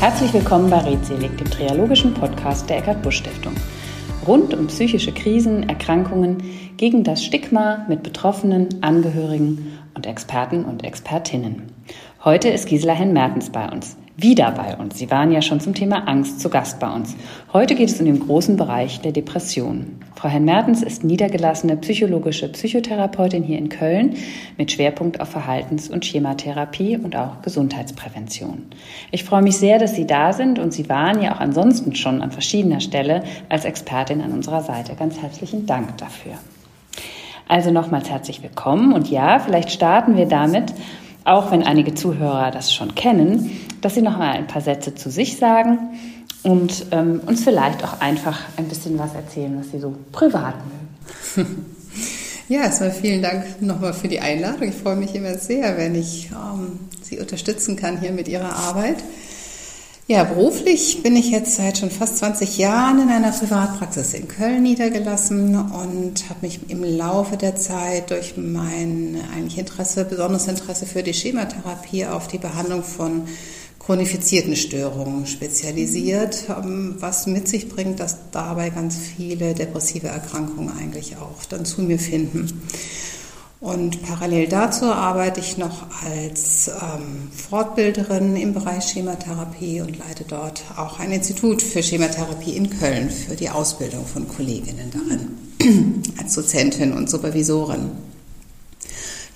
Herzlich willkommen bei Redselig, dem triologischen Podcast der Eckart Busch Stiftung. Rund um psychische Krisen, Erkrankungen, gegen das Stigma mit Betroffenen, Angehörigen und Experten und Expertinnen. Heute ist Gisela Henn-Mertens bei uns wieder bei uns. Sie waren ja schon zum Thema Angst zu Gast bei uns. Heute geht es um den großen Bereich der Depression. Frau Herrn-Mertens ist niedergelassene psychologische Psychotherapeutin hier in Köln mit Schwerpunkt auf Verhaltens- und Schematherapie und auch Gesundheitsprävention. Ich freue mich sehr, dass Sie da sind und Sie waren ja auch ansonsten schon an verschiedener Stelle als Expertin an unserer Seite. Ganz herzlichen Dank dafür. Also nochmals herzlich willkommen und ja, vielleicht starten wir damit, auch wenn einige Zuhörer das schon kennen, dass Sie noch mal ein paar Sätze zu sich sagen und ähm, uns vielleicht auch einfach ein bisschen was erzählen, was Sie so privat mögen. Ja, erstmal vielen Dank nochmal für die Einladung. Ich freue mich immer sehr, wenn ich ähm, Sie unterstützen kann hier mit Ihrer Arbeit. Ja, beruflich bin ich jetzt seit schon fast 20 Jahren in einer Privatpraxis in Köln niedergelassen und habe mich im Laufe der Zeit durch mein eigentlich Interesse, besonderes Interesse für die Schematherapie auf die Behandlung von chronifizierten Störungen spezialisiert, ähm, was mit sich bringt, dass dabei ganz viele depressive Erkrankungen eigentlich auch dann zu mir finden. Und parallel dazu arbeite ich noch als ähm, Fortbilderin im Bereich Schematherapie und leite dort auch ein Institut für Schematherapie in Köln für die Ausbildung von Kolleginnen darin, als Dozentin und Supervisorin.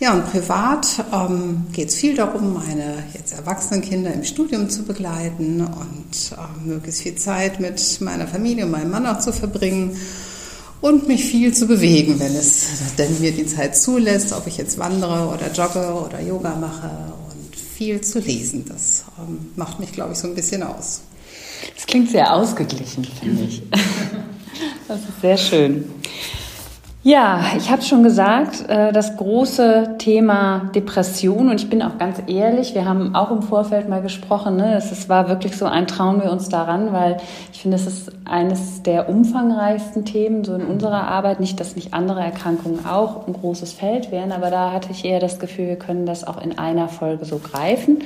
Ja, und privat ähm, geht es viel darum, meine jetzt erwachsenen Kinder im Studium zu begleiten und äh, möglichst viel Zeit mit meiner Familie und meinem Mann auch zu verbringen und mich viel zu bewegen, wenn es denn mir die Zeit zulässt, ob ich jetzt wandere oder jogge oder Yoga mache und viel zu lesen. Das ähm, macht mich, glaube ich, so ein bisschen aus. Das klingt sehr ausgeglichen, finde ich. Das ist sehr schön. Ja, ich habe schon gesagt, äh, das große Thema Depression und ich bin auch ganz ehrlich, wir haben auch im Vorfeld mal gesprochen, ne? es war wirklich so ein Trauen wir uns daran, weil ich finde, es ist eines der umfangreichsten Themen so in unserer Arbeit, nicht, dass nicht andere Erkrankungen auch ein großes Feld wären, aber da hatte ich eher das Gefühl, wir können das auch in einer Folge so greifen.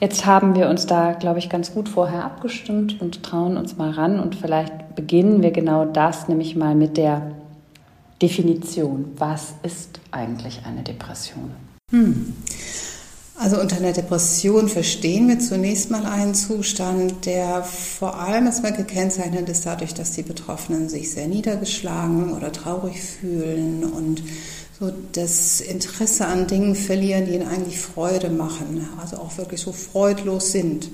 Jetzt haben wir uns da, glaube ich, ganz gut vorher abgestimmt und trauen uns mal ran und vielleicht beginnen wir genau das, nämlich mal mit der Definition. Was ist eigentlich eine Depression? Hm. Also unter einer Depression verstehen wir zunächst mal einen Zustand, der vor allem erstmal gekennzeichnet ist dadurch, dass die Betroffenen sich sehr niedergeschlagen oder traurig fühlen und so das Interesse an Dingen verlieren, die ihnen eigentlich Freude machen, also auch wirklich so freudlos sind.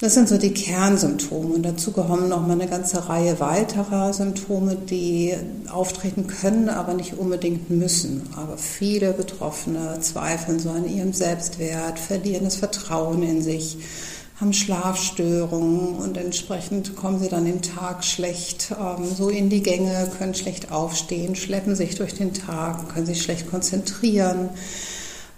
Das sind so die Kernsymptome und dazu gehören noch mal eine ganze Reihe weiterer Symptome, die auftreten können, aber nicht unbedingt müssen. Aber viele Betroffene zweifeln so an ihrem Selbstwert, verlieren das Vertrauen in sich, haben Schlafstörungen und entsprechend kommen sie dann im Tag schlecht ähm, so in die Gänge, können schlecht aufstehen, schleppen sich durch den Tag, können sich schlecht konzentrieren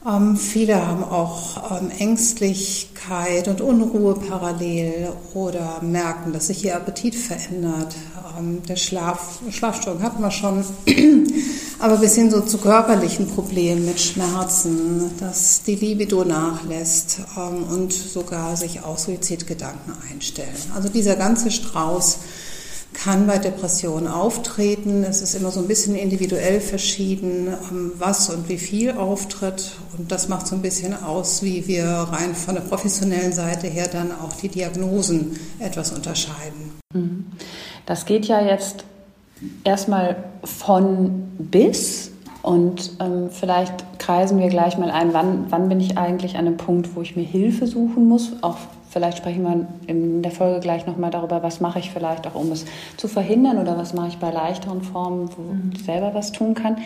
ähm, viele haben auch ähm, Ängstlichkeit und Unruhe parallel oder merken, dass sich ihr Appetit verändert. Ähm, der Schlaf, Schlafstörung hatten wir schon, aber bis hin so zu körperlichen Problemen mit Schmerzen, dass die Libido nachlässt ähm, und sogar sich auch Suizidgedanken einstellen. Also dieser ganze Strauß kann bei Depressionen auftreten. Es ist immer so ein bisschen individuell verschieden, ähm, was und wie viel auftritt. Und das macht so ein bisschen aus, wie wir rein von der professionellen Seite her dann auch die Diagnosen etwas unterscheiden. Mhm. Das geht ja jetzt erstmal von bis. Und ähm, vielleicht kreisen wir gleich mal ein, wann, wann bin ich eigentlich an einem Punkt, wo ich mir Hilfe suchen muss, auch Vielleicht sprechen wir in der Folge gleich nochmal darüber, was mache ich vielleicht auch, um es zu verhindern oder was mache ich bei leichteren Formen, wo mhm. ich selber was tun kann.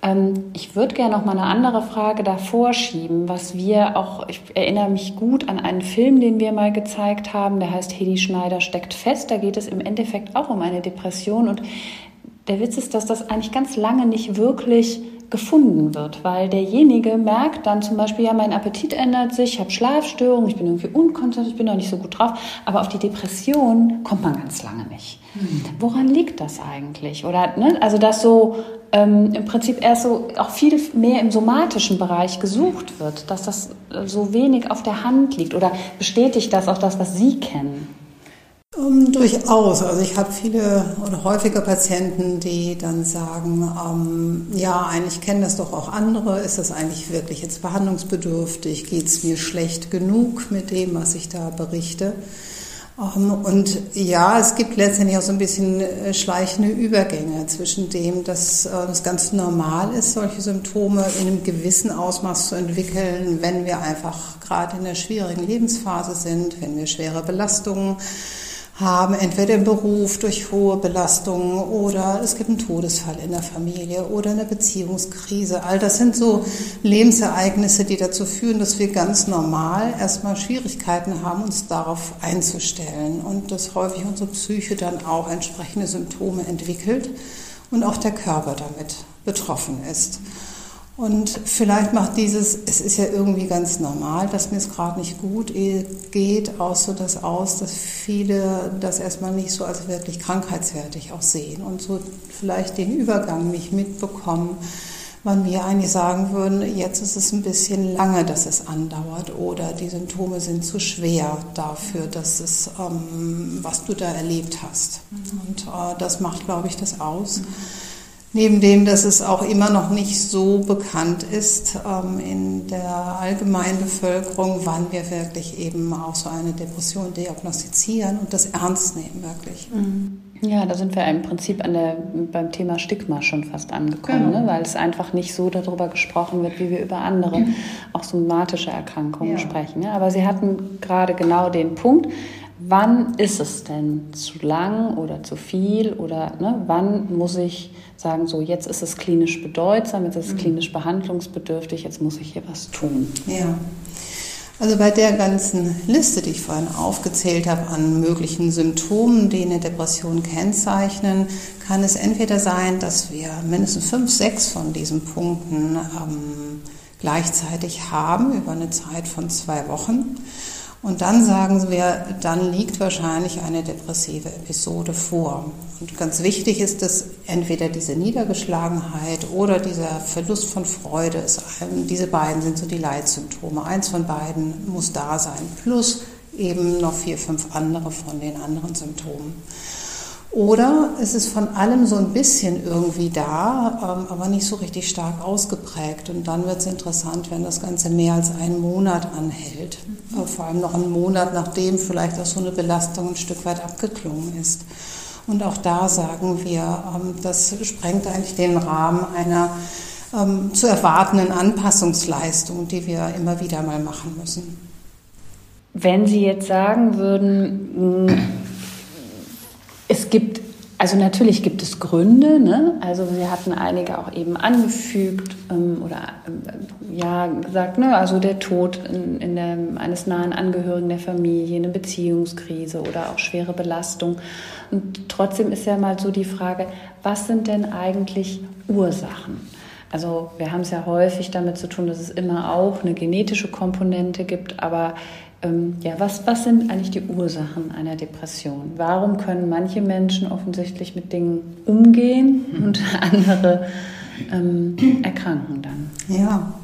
Ähm, ich würde gerne noch mal eine andere Frage davor schieben, was wir auch, ich erinnere mich gut an einen Film, den wir mal gezeigt haben, der heißt Hedi Schneider steckt fest. Da geht es im Endeffekt auch um eine Depression und der Witz ist, dass das eigentlich ganz lange nicht wirklich gefunden wird, weil derjenige merkt dann zum Beispiel, ja, mein Appetit ändert sich, ich habe Schlafstörungen, ich bin irgendwie unkonzentriert, ich bin noch nicht so gut drauf, aber auf die Depression kommt man ganz lange nicht. Mhm. Woran liegt das eigentlich? Oder, ne, also dass so ähm, im Prinzip erst so auch viel mehr im somatischen Bereich gesucht wird, dass das äh, so wenig auf der Hand liegt oder bestätigt das auch das, was Sie kennen? Um, ähm, durchaus. Also ich habe viele oder häufige Patienten, die dann sagen, ähm, ja, eigentlich kennen das doch auch andere. Ist das eigentlich wirklich jetzt behandlungsbedürftig? Geht es mir schlecht genug mit dem, was ich da berichte? Ähm, und ja, es gibt letztendlich auch so ein bisschen äh, schleichende Übergänge zwischen dem, dass äh, das ganz normal ist, solche Symptome in einem gewissen Ausmaß zu entwickeln, wenn wir einfach gerade in einer schwierigen Lebensphase sind, wenn wir schwere Belastungen haben, entweder im Beruf durch hohe Belastungen oder es gibt einen Todesfall in der Familie oder eine Beziehungskrise. All das sind so Lebensereignisse, die dazu führen, dass wir ganz normal erstmal Schwierigkeiten haben, uns darauf einzustellen und dass häufig unsere Psyche dann auch entsprechende Symptome entwickelt und auch der Körper damit betroffen ist. Und vielleicht macht dieses, es ist ja irgendwie ganz normal, dass mir es gerade nicht gut geht, auch so das aus, dass viele das erstmal nicht so als wirklich krankheitswertig auch sehen und so vielleicht den Übergang nicht mitbekommen, wann wir eigentlich sagen würden, jetzt ist es ein bisschen lange, dass es andauert oder die Symptome sind zu schwer dafür, dass es, ähm, was du da erlebt hast. Mhm. Und äh, das macht, glaube ich, das aus. Mhm Neben dem, dass es auch immer noch nicht so bekannt ist ähm, in der allgemeinen Bevölkerung, wann wir wirklich eben auch so eine Depression diagnostizieren und das ernst nehmen wirklich. Mhm. Ja, da sind wir im Prinzip an der, beim Thema Stigma schon fast angekommen, genau. ne? weil es einfach nicht so darüber gesprochen wird, wie wir über andere, mhm. auch somatische Erkrankungen ja. sprechen. Ja? Aber Sie hatten gerade genau den Punkt, wann ist es denn zu lang oder zu viel oder ne, wann muss ich sagen, so jetzt ist es klinisch bedeutsam, jetzt ist es mhm. klinisch behandlungsbedürftig, jetzt muss ich hier was tun. Ja. Also bei der ganzen Liste, die ich vorhin aufgezählt habe an möglichen Symptomen, die eine Depression kennzeichnen, kann es entweder sein, dass wir mindestens fünf, sechs von diesen Punkten ähm, gleichzeitig haben über eine Zeit von zwei Wochen. Und dann sagen wir, dann liegt wahrscheinlich eine depressive Episode vor. Und ganz wichtig ist, dass entweder diese Niedergeschlagenheit oder dieser Verlust von Freude, ist, diese beiden sind so die Leitsymptome. Eins von beiden muss da sein, plus eben noch vier, fünf andere von den anderen Symptomen. Oder es ist von allem so ein bisschen irgendwie da, ähm, aber nicht so richtig stark ausgeprägt. Und dann wird es interessant, wenn das Ganze mehr als einen Monat anhält. Mhm. Vor allem noch einen Monat, nachdem vielleicht auch so eine Belastung ein Stück weit abgeklungen ist. Und auch da sagen wir, ähm, das sprengt eigentlich den Rahmen einer ähm, zu erwartenden Anpassungsleistung, die wir immer wieder mal machen müssen. Wenn Sie jetzt sagen würden, es gibt, also natürlich gibt es Gründe, ne? also Sie hatten einige auch eben angefügt ähm, oder ähm, ja gesagt, ne? also der Tod in, in der, eines nahen Angehörigen der Familie, eine Beziehungskrise oder auch schwere Belastung. Und trotzdem ist ja mal so die Frage, was sind denn eigentlich Ursachen? Also wir haben es ja häufig damit zu tun, dass es immer auch eine genetische Komponente gibt, aber ähm, ja, was, was sind eigentlich die Ursachen einer Depression? Warum können manche Menschen offensichtlich mit Dingen umgehen und andere ähm, erkranken dann? Ja,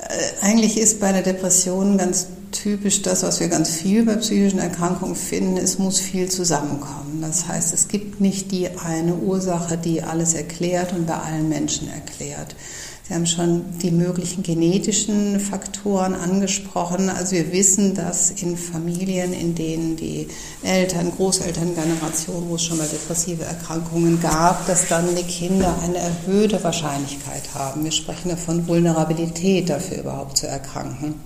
äh, eigentlich ist bei der Depression ganz typisch das, was wir ganz viel bei psychischen Erkrankungen finden, es muss viel zusammenkommen. Das heißt, es gibt nicht die eine Ursache, die alles erklärt und bei allen Menschen erklärt. Sie haben schon die möglichen genetischen Faktoren angesprochen. Also wir wissen, dass in Familien, in denen die Eltern, Großelterngeneration, wo es schon mal depressive Erkrankungen gab, dass dann die Kinder eine erhöhte Wahrscheinlichkeit haben. Wir sprechen davon Vulnerabilität dafür überhaupt zu erkranken.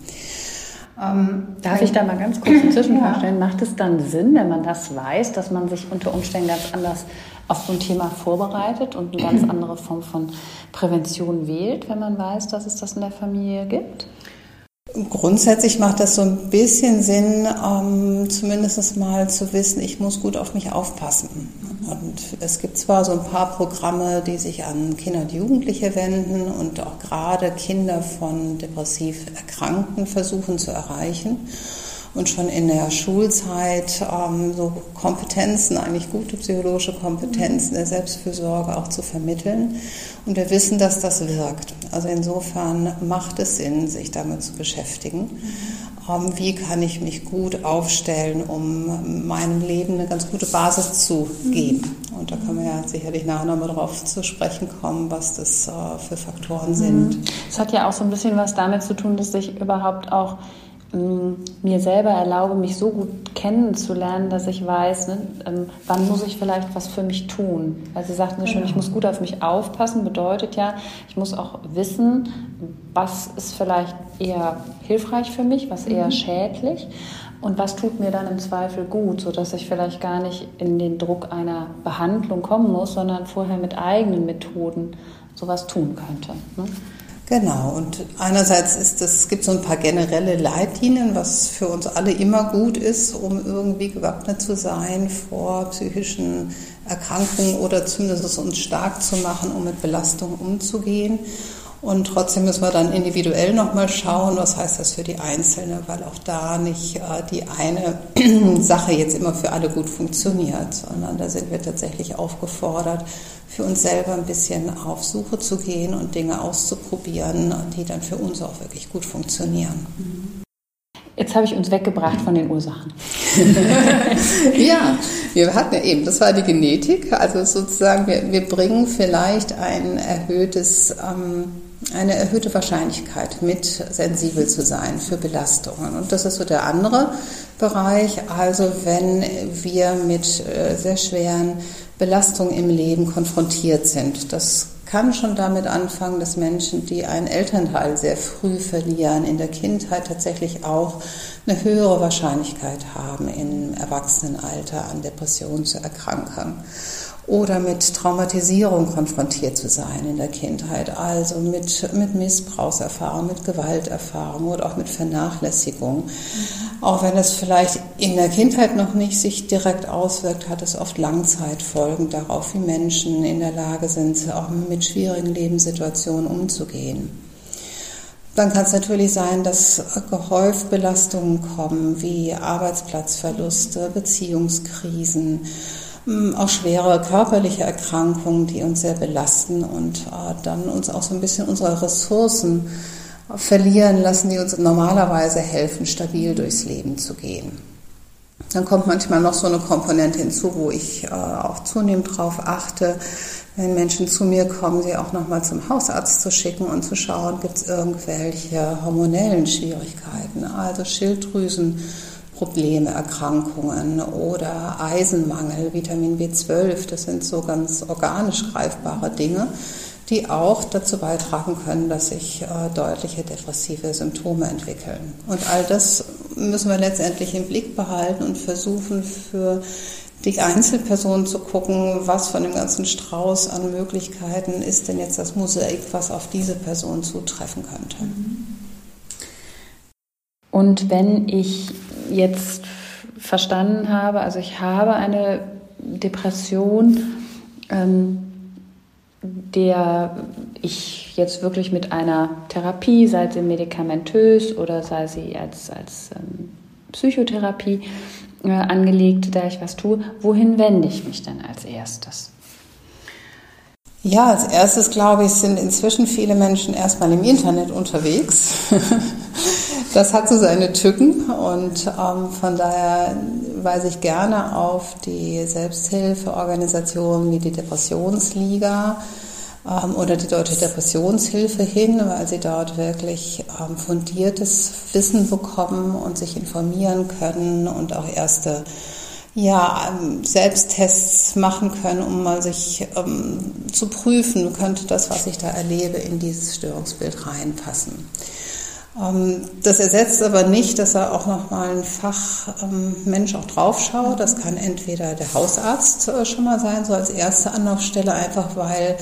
Ähm, Darf ich da mal ganz kurz Zwischenfrage stellen? Macht es dann Sinn, wenn man das weiß, dass man sich unter Umständen ganz anders auf so ein Thema vorbereitet und eine ganz andere Form von Prävention wählt, wenn man weiß, dass es das in der Familie gibt? Grundsätzlich macht das so ein bisschen Sinn, ähm, zumindest mal zu wissen, ich muss gut auf mich aufpassen. Und es gibt zwar so ein paar Programme, die sich an Kinder und Jugendliche wenden und auch gerade Kinder von depressiv Erkrankten versuchen zu erreichen und schon in der Schulzeit ähm, so Kompetenzen, eigentlich gute psychologische Kompetenzen der Selbstfürsorge auch zu vermitteln. Und wir wissen, dass das wirkt. Also insofern macht es Sinn, sich damit zu beschäftigen. Ähm, wie kann ich mich gut aufstellen, um meinem Leben eine ganz gute Basis zu geben? Und da können wir ja sicherlich nachher nochmal drauf zu sprechen kommen, was das äh, für Faktoren sind. Es hat ja auch so ein bisschen was damit zu tun, dass ich überhaupt auch mir selber erlaube, mich so gut kennenzulernen, dass ich weiß, ne, ähm, wann muss ich vielleicht was für mich tun. Weil Sie sagten ja schon, ich genau. muss gut auf mich aufpassen, bedeutet ja, ich muss auch wissen, was ist vielleicht eher hilfreich für mich, was eher mhm. schädlich und was tut mir dann im Zweifel gut, sodass ich vielleicht gar nicht in den Druck einer Behandlung kommen muss, sondern vorher mit eigenen Methoden sowas tun könnte. Ne? Genau, und einerseits ist es, gibt so ein paar generelle Leitlinien, was für uns alle immer gut ist, um irgendwie gewappnet zu sein vor psychischen Erkrankungen oder zumindest uns stark zu machen, um mit Belastungen umzugehen. Und trotzdem müssen wir dann individuell nochmal schauen, was heißt das für die Einzelne, weil auch da nicht äh, die eine Sache jetzt immer für alle gut funktioniert, sondern da sind wir tatsächlich aufgefordert, für uns selber ein bisschen auf Suche zu gehen und Dinge auszuprobieren, die dann für uns auch wirklich gut funktionieren. Jetzt habe ich uns weggebracht von den Ursachen. ja, wir hatten ja eben, das war die Genetik, also sozusagen, wir, wir bringen vielleicht ein erhöhtes, ähm, eine erhöhte Wahrscheinlichkeit mit, sensibel zu sein für Belastungen. Und das ist so der andere Bereich. Also wenn wir mit äh, sehr schweren Belastungen im Leben konfrontiert sind. Das kann schon damit anfangen, dass Menschen, die einen Elternteil sehr früh verlieren, in der Kindheit tatsächlich auch eine höhere Wahrscheinlichkeit haben, im Erwachsenenalter an Depressionen zu erkranken oder mit Traumatisierung konfrontiert zu sein in der Kindheit, also mit, mit Missbrauchserfahrung, mit Gewalterfahrung oder auch mit Vernachlässigung. Auch wenn es vielleicht in der Kindheit noch nicht sich direkt auswirkt, hat es oft Langzeitfolgen darauf, wie Menschen in der Lage sind, auch mit schwierigen Lebenssituationen umzugehen. Dann kann es natürlich sein, dass gehäuft Belastungen kommen, wie Arbeitsplatzverluste, Beziehungskrisen, auch schwere körperliche Erkrankungen, die uns sehr belasten und äh, dann uns auch so ein bisschen unsere Ressourcen verlieren lassen, die uns normalerweise helfen, stabil durchs Leben zu gehen. Dann kommt manchmal noch so eine Komponente hinzu, wo ich äh, auch zunehmend darauf achte, wenn Menschen zu mir kommen, sie auch nochmal zum Hausarzt zu schicken und zu schauen, gibt es irgendwelche hormonellen Schwierigkeiten, also Schilddrüsen. Probleme, Erkrankungen oder Eisenmangel, Vitamin B12, das sind so ganz organisch greifbare Dinge, die auch dazu beitragen können, dass sich äh, deutliche depressive Symptome entwickeln. Und all das müssen wir letztendlich im Blick behalten und versuchen für die Einzelperson zu gucken, was von dem ganzen Strauß an Möglichkeiten ist denn jetzt das Mosaik, was auf diese Person zutreffen könnte. Und wenn ich jetzt verstanden habe, also ich habe eine Depression, ähm, der ich jetzt wirklich mit einer Therapie, sei sie medikamentös oder sei sie als, als ähm, Psychotherapie äh, angelegt, da ich was tue, wohin wende ich mich denn als erstes? Ja, als erstes glaube ich, sind inzwischen viele Menschen erstmal im Internet unterwegs. Das hat so seine Tücken und ähm, von daher weise ich gerne auf die Selbsthilfeorganisationen wie die Depressionsliga ähm, oder die Deutsche Depressionshilfe hin, weil sie dort wirklich ähm, fundiertes Wissen bekommen und sich informieren können und auch erste ja, ähm, Selbsttests machen können, um mal sich ähm, zu prüfen, könnte das, was ich da erlebe, in dieses Störungsbild reinpassen. Ähm, das ersetzt aber nicht, dass er auch nochmal ein Fachmensch auch draufschaut. Das kann entweder der Hausarzt äh, schon mal sein, so als erste Anlaufstelle, einfach weil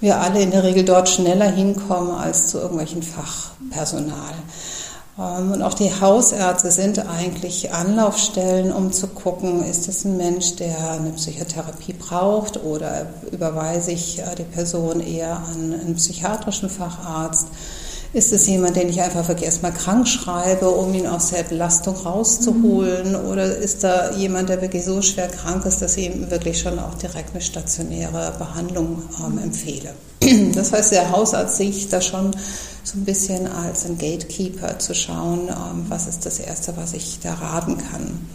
wir alle in der Regel dort schneller hinkommen als zu irgendwelchen Fachpersonal. Ähm, und auch die Hausärzte sind eigentlich Anlaufstellen, um zu gucken, ist es ein Mensch, der eine Psychotherapie braucht oder überweise ich äh, die Person eher an einen psychiatrischen Facharzt. Ist es jemand, den ich einfach wirklich erstmal krank schreibe, um ihn aus der Belastung rauszuholen? Mhm. Oder ist da jemand, der wirklich so schwer krank ist, dass ich ihm wirklich schon auch direkt eine stationäre Behandlung ähm, empfehle? Das heißt, der Hausarzt sehe ich da schon so ein bisschen als ein Gatekeeper zu schauen, ähm, was ist das Erste, was ich da raten kann.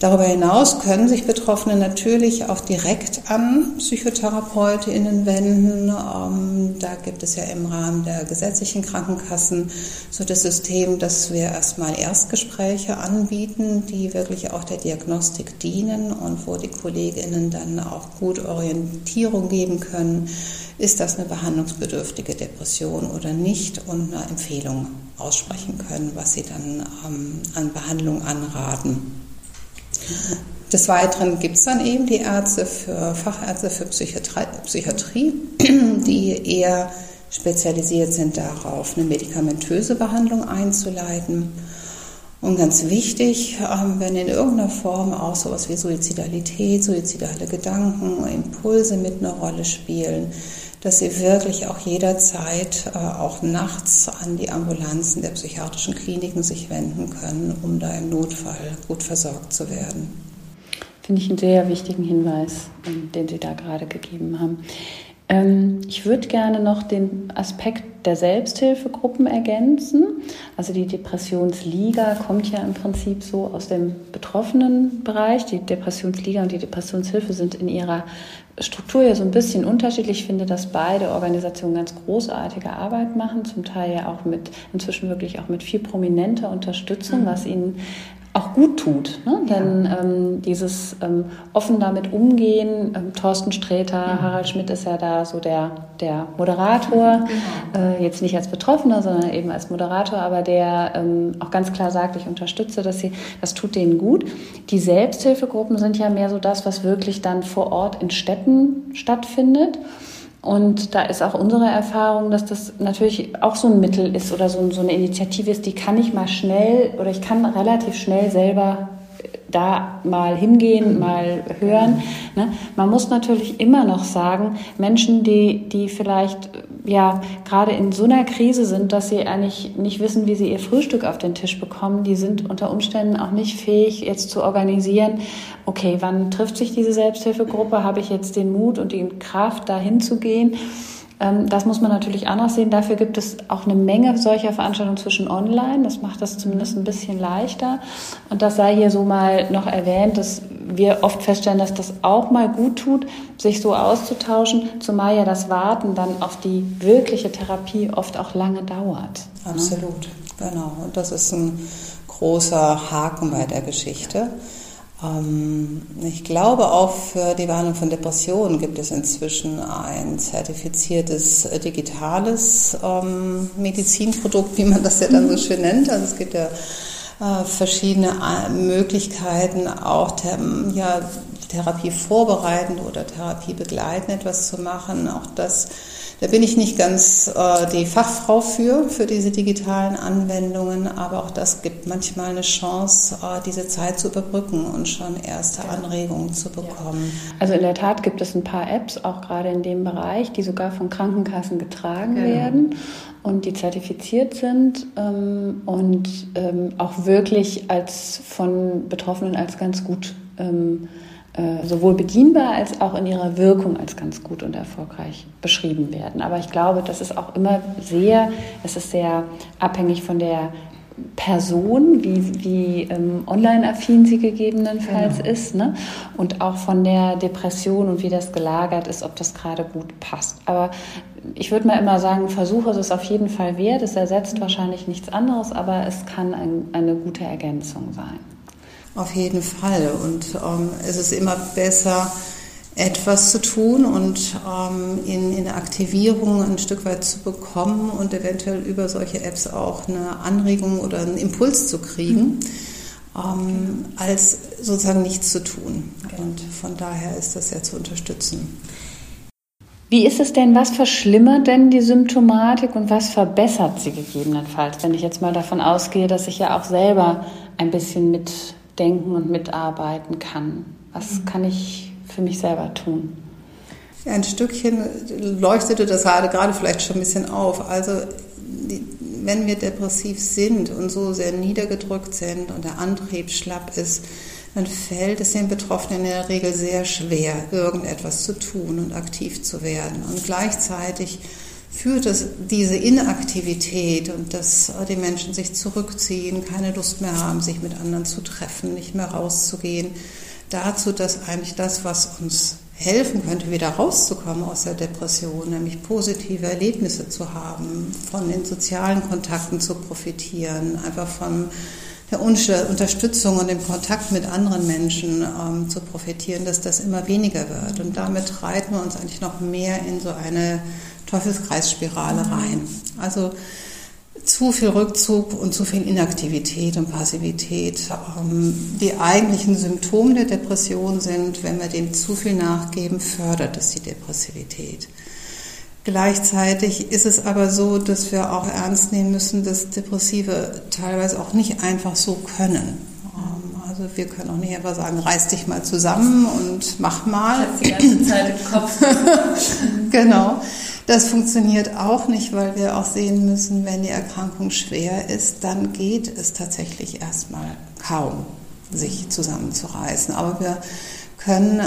Darüber hinaus können sich Betroffene natürlich auch direkt an PsychotherapeutInnen wenden. Ähm, da gibt es ja im Rahmen der gesetzlichen Krankenkassen so das System, dass wir erstmal Erstgespräche anbieten, die wirklich auch der Diagnostik dienen und wo die KollegInnen dann auch gut Orientierung geben können, ist das eine behandlungsbedürftige Depression oder nicht und eine Empfehlung aussprechen können, was sie dann ähm, an Behandlung anraten. Des Weiteren gibt es dann eben die Ärzte für Fachärzte für Psychiatrie, die eher spezialisiert sind darauf, eine medikamentöse Behandlung einzuleiten. Und ganz wichtig, ähm, wenn in irgendeiner Form auch sowas wie Suizidalität, suizidale Gedanken, Impulse mit einer Rolle spielen, dass sie wirklich auch jederzeit, äh, auch nachts, an die Ambulanzen der psychiatrischen Kliniken sich wenden können, um da im Notfall gut versorgt zu werden. Finde ich einen sehr wichtigen Hinweis, den Sie da gerade gegeben haben. Ähm, ich würde gerne noch den Aspekt der Selbsthilfegruppen ergänzen. Also die Depressionsliga kommt ja im Prinzip so aus dem betroffenen Bereich. Die Depressionsliga und die Depressionshilfe sind in ihrer Struktur ja so ein bisschen unterschiedlich. Ich finde, dass beide Organisationen ganz großartige Arbeit machen, zum Teil ja auch mit, inzwischen wirklich auch mit viel prominenter Unterstützung, mhm. was ihnen auch gut tut. Ne? Ja. Denn ähm, dieses ähm, offen damit umgehen, ähm, Thorsten Sträter, mhm. Harald Schmidt ist ja da so der, der Moderator, genau. äh, jetzt nicht als Betroffener, sondern eben als Moderator, aber der ähm, auch ganz klar sagt, ich unterstütze dass sie, das tut denen gut. Die Selbsthilfegruppen sind ja mehr so das, was wirklich dann vor Ort in Städten stattfindet. Und da ist auch unsere Erfahrung, dass das natürlich auch so ein Mittel ist oder so, so eine Initiative ist, die kann ich mal schnell oder ich kann relativ schnell selber da mal hingehen, mal hören. Ne? Man muss natürlich immer noch sagen, Menschen, die, die vielleicht ja gerade in so einer Krise sind, dass sie eigentlich nicht wissen, wie sie ihr Frühstück auf den Tisch bekommen, die sind unter Umständen auch nicht fähig, jetzt zu organisieren, okay, wann trifft sich diese Selbsthilfegruppe? Habe ich jetzt den Mut und die Kraft, da hinzugehen? Das muss man natürlich anders sehen. Dafür gibt es auch eine Menge solcher Veranstaltungen zwischen online. Das macht das zumindest ein bisschen leichter. Und das sei hier so mal noch erwähnt, dass wir oft feststellen, dass das auch mal gut tut, sich so auszutauschen, zumal ja das Warten dann auf die wirkliche Therapie oft auch lange dauert. Absolut, genau. Und das ist ein großer Haken bei der Geschichte. Ähm, ich glaube, auch für die Behandlung von Depressionen gibt es inzwischen ein zertifiziertes digitales ähm, Medizinprodukt, wie man das ja dann so schön nennt. Also es gibt ja äh, verschiedene äh, Möglichkeiten, auch ja, Therapie vorbereitend oder Therapie begleitend etwas zu machen. Auch das da bin ich nicht ganz äh, die Fachfrau für, für diese digitalen Anwendungen, aber auch das gibt manchmal eine Chance, äh, diese Zeit zu überbrücken und schon erste Anregungen zu bekommen. Also in der Tat gibt es ein paar Apps, auch gerade in dem Bereich, die sogar von Krankenkassen getragen genau. werden und die zertifiziert sind ähm, und ähm, auch wirklich als von Betroffenen als ganz gut ähm, äh, sowohl bedienbar als auch in ihrer Wirkung als ganz gut und erfolgreich beschrieben werden. Aber ich glaube, das ist auch immer sehr, es ist sehr abhängig von der Person, wie, wie ähm, online-affin sie gegebenenfalls genau. ist, ne? und auch von der Depression und wie das gelagert ist, ob das gerade gut passt. Aber ich würde mal immer sagen, Versuch ist es auf jeden Fall wert. Es ersetzt wahrscheinlich nichts anderes, aber es kann ein, eine gute Ergänzung sein. Auf jeden Fall. Und ähm, es ist immer besser, etwas zu tun und ähm, in, in Aktivierung ein Stück weit zu bekommen und eventuell über solche Apps auch eine Anregung oder einen Impuls zu kriegen, mhm. ähm, als sozusagen nichts zu tun. Und von daher ist das ja zu unterstützen. Wie ist es denn, was verschlimmert denn die Symptomatik und was verbessert sie gegebenenfalls, wenn ich jetzt mal davon ausgehe, dass ich ja auch selber ein bisschen mitdenken und mitarbeiten kann? Was mhm. kann ich für mich selber tun? Ein Stückchen leuchtete das gerade, vielleicht schon ein bisschen auf. Also wenn wir depressiv sind und so sehr niedergedrückt sind und der Antrieb schlapp ist, dann fällt es den Betroffenen in der Regel sehr schwer, irgendetwas zu tun und aktiv zu werden. Und gleichzeitig führt es diese Inaktivität und dass die Menschen sich zurückziehen, keine Lust mehr haben, sich mit anderen zu treffen, nicht mehr rauszugehen, dazu, dass eigentlich das, was uns helfen könnte, wieder rauszukommen aus der Depression, nämlich positive Erlebnisse zu haben, von den sozialen Kontakten zu profitieren, einfach von der Unterstützung und dem Kontakt mit anderen Menschen ähm, zu profitieren, dass das immer weniger wird. Und damit reiten wir uns eigentlich noch mehr in so eine Teufelskreisspirale rein. Also zu viel Rückzug und zu viel Inaktivität und Passivität. Ähm, die eigentlichen Symptome der Depression sind, wenn wir dem zu viel nachgeben, fördert es die Depressivität. Gleichzeitig ist es aber so, dass wir auch ernst nehmen müssen, dass Depressive teilweise auch nicht einfach so können. Ähm, also wir können auch nicht einfach sagen, reiß dich mal zusammen und mach mal. Die ganze Zeit im Kopf. genau. Das funktioniert auch nicht, weil wir auch sehen müssen, wenn die Erkrankung schwer ist, dann geht es tatsächlich erstmal kaum, sich zusammenzureißen. Aber wir können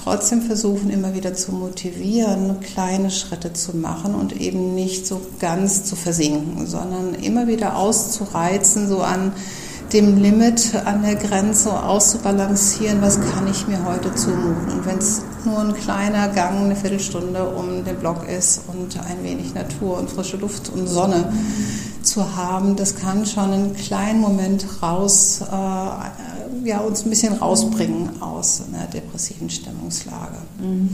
trotzdem versuchen, immer wieder zu motivieren, kleine Schritte zu machen und eben nicht so ganz zu versinken, sondern immer wieder auszureizen, so an dem Limit, an der Grenze auszubalancieren, was kann ich mir heute zumuten. Und wenn es nur ein kleiner Gang, eine Viertelstunde um den Block ist und ein wenig Natur und frische Luft und Sonne zu haben, das kann schon einen kleinen Moment raus äh, ja, uns ein bisschen rausbringen aus einer depressiven Stimmungslage. Mhm.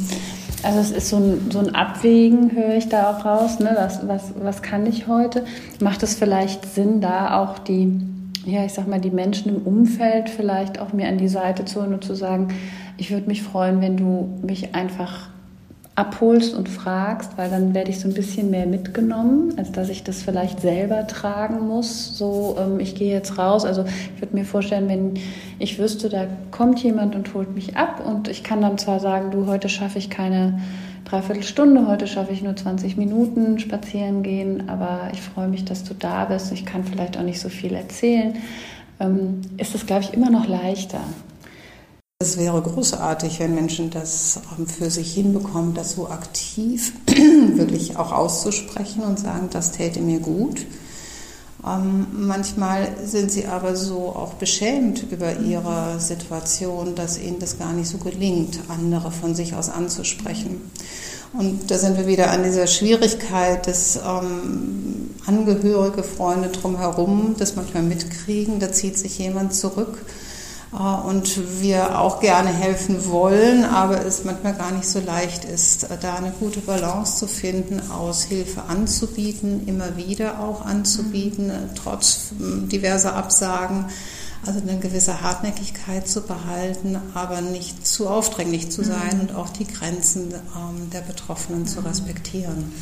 Also es ist so ein, so ein Abwägen, höre ich da auch raus. Ne? Das, was, was kann ich heute? Macht es vielleicht Sinn, da auch die, ja, ich sag mal, die Menschen im Umfeld vielleicht auch mir an die Seite zu holen und zu sagen, ich würde mich freuen, wenn du mich einfach abholst und fragst, weil dann werde ich so ein bisschen mehr mitgenommen, als dass ich das vielleicht selber tragen muss. So, ähm, ich gehe jetzt raus. Also ich würde mir vorstellen, wenn ich wüsste, da kommt jemand und holt mich ab und ich kann dann zwar sagen, du, heute schaffe ich keine Dreiviertelstunde, heute schaffe ich nur 20 Minuten spazieren gehen, aber ich freue mich, dass du da bist. Ich kann vielleicht auch nicht so viel erzählen. Ähm, ist das, glaube ich, immer noch leichter. Es wäre großartig, wenn Menschen das ähm, für sich hinbekommen, das so aktiv wirklich auch auszusprechen und sagen, das täte mir gut. Ähm, manchmal sind sie aber so auch beschämt über ihre Situation, dass ihnen das gar nicht so gelingt, andere von sich aus anzusprechen. Und da sind wir wieder an dieser Schwierigkeit, dass ähm, Angehörige, Freunde drumherum das manchmal mitkriegen, da zieht sich jemand zurück und wir auch gerne helfen wollen, aber es manchmal gar nicht so leicht ist, äh, da eine gute Balance zu finden, aus Hilfe anzubieten, immer wieder auch anzubieten, äh, trotz diverser Absagen. Also eine gewisse Hartnäckigkeit zu behalten, aber nicht zu aufdringlich zu sein mhm. und auch die Grenzen ähm, der Betroffenen zu respektieren.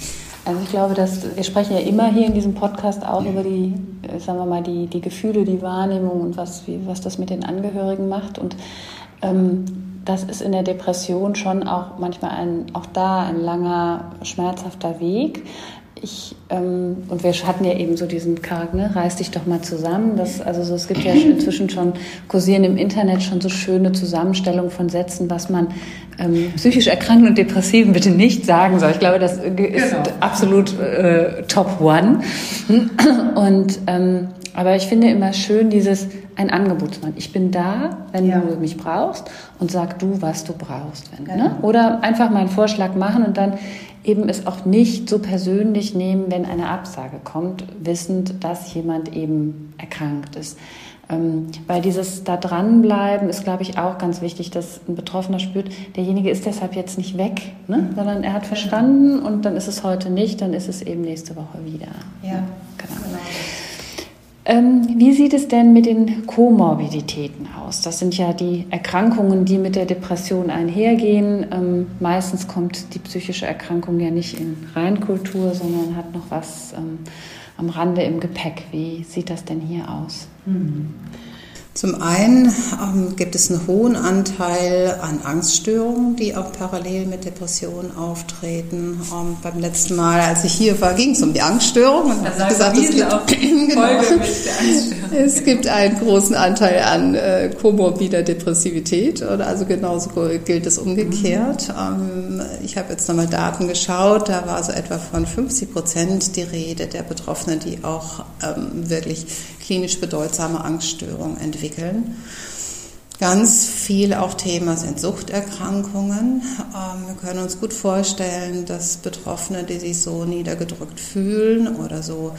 Also ich glaube, dass wir sprechen ja immer hier in diesem Podcast auch über die, äh, sagen wir mal, die, die Gefühle, die Wahrnehmung und was, wie, was das mit den Angehörigen macht. Und ähm, das ist in der Depression schon auch manchmal ein, auch da ein langer, schmerzhafter Weg ich, ähm, und wir hatten ja eben so diesen Charakter, ne? reiß dich doch mal zusammen. Das, also so, es gibt ja inzwischen schon, kursieren im Internet schon so schöne Zusammenstellungen von Sätzen, was man ähm, psychisch Erkrankten und Depressiven bitte nicht sagen soll. Ich glaube, das ist genau. absolut äh, Top One. Und, ähm, aber ich finde immer schön dieses, ein Angebotsmann. Ich bin da, wenn ja. du mich brauchst und sag du, was du brauchst. Wenn, ne? Genau. Oder einfach mal einen Vorschlag machen und dann eben es auch nicht so persönlich nehmen, wenn eine Absage kommt, wissend, dass jemand eben erkrankt ist. Ähm, weil dieses da dranbleiben ist, glaube ich, auch ganz wichtig, dass ein Betroffener spürt, derjenige ist deshalb jetzt nicht weg, ne? sondern er hat verstanden und dann ist es heute nicht, dann ist es eben nächste Woche wieder. Ja, genau. genau. Ähm, wie sieht es denn mit den Komorbiditäten aus? Das sind ja die Erkrankungen, die mit der Depression einhergehen. Ähm, meistens kommt die psychische Erkrankung ja nicht in Reinkultur, sondern hat noch was ähm, am Rande im Gepäck. Wie sieht das denn hier aus? Mhm. Zum einen ähm, gibt es einen hohen Anteil an Angststörungen, die auch parallel mit Depressionen auftreten. Ähm, beim letzten Mal, als ich hier war, ging es um die Angststörung. Und das gesagt, es, gibt, genau, es gibt einen großen Anteil an äh, komorbider Depressivität. Oder also genauso gilt es umgekehrt. Mhm. Ähm, ich habe jetzt nochmal Daten geschaut. Da war so etwa von 50 Prozent die Rede der Betroffenen, die auch ähm, wirklich klinisch bedeutsame Angststörungen entwickeln. Ganz viel auch Thema sind Suchterkrankungen. Ähm, wir können uns gut vorstellen, dass Betroffene, die sich so niedergedrückt fühlen oder so,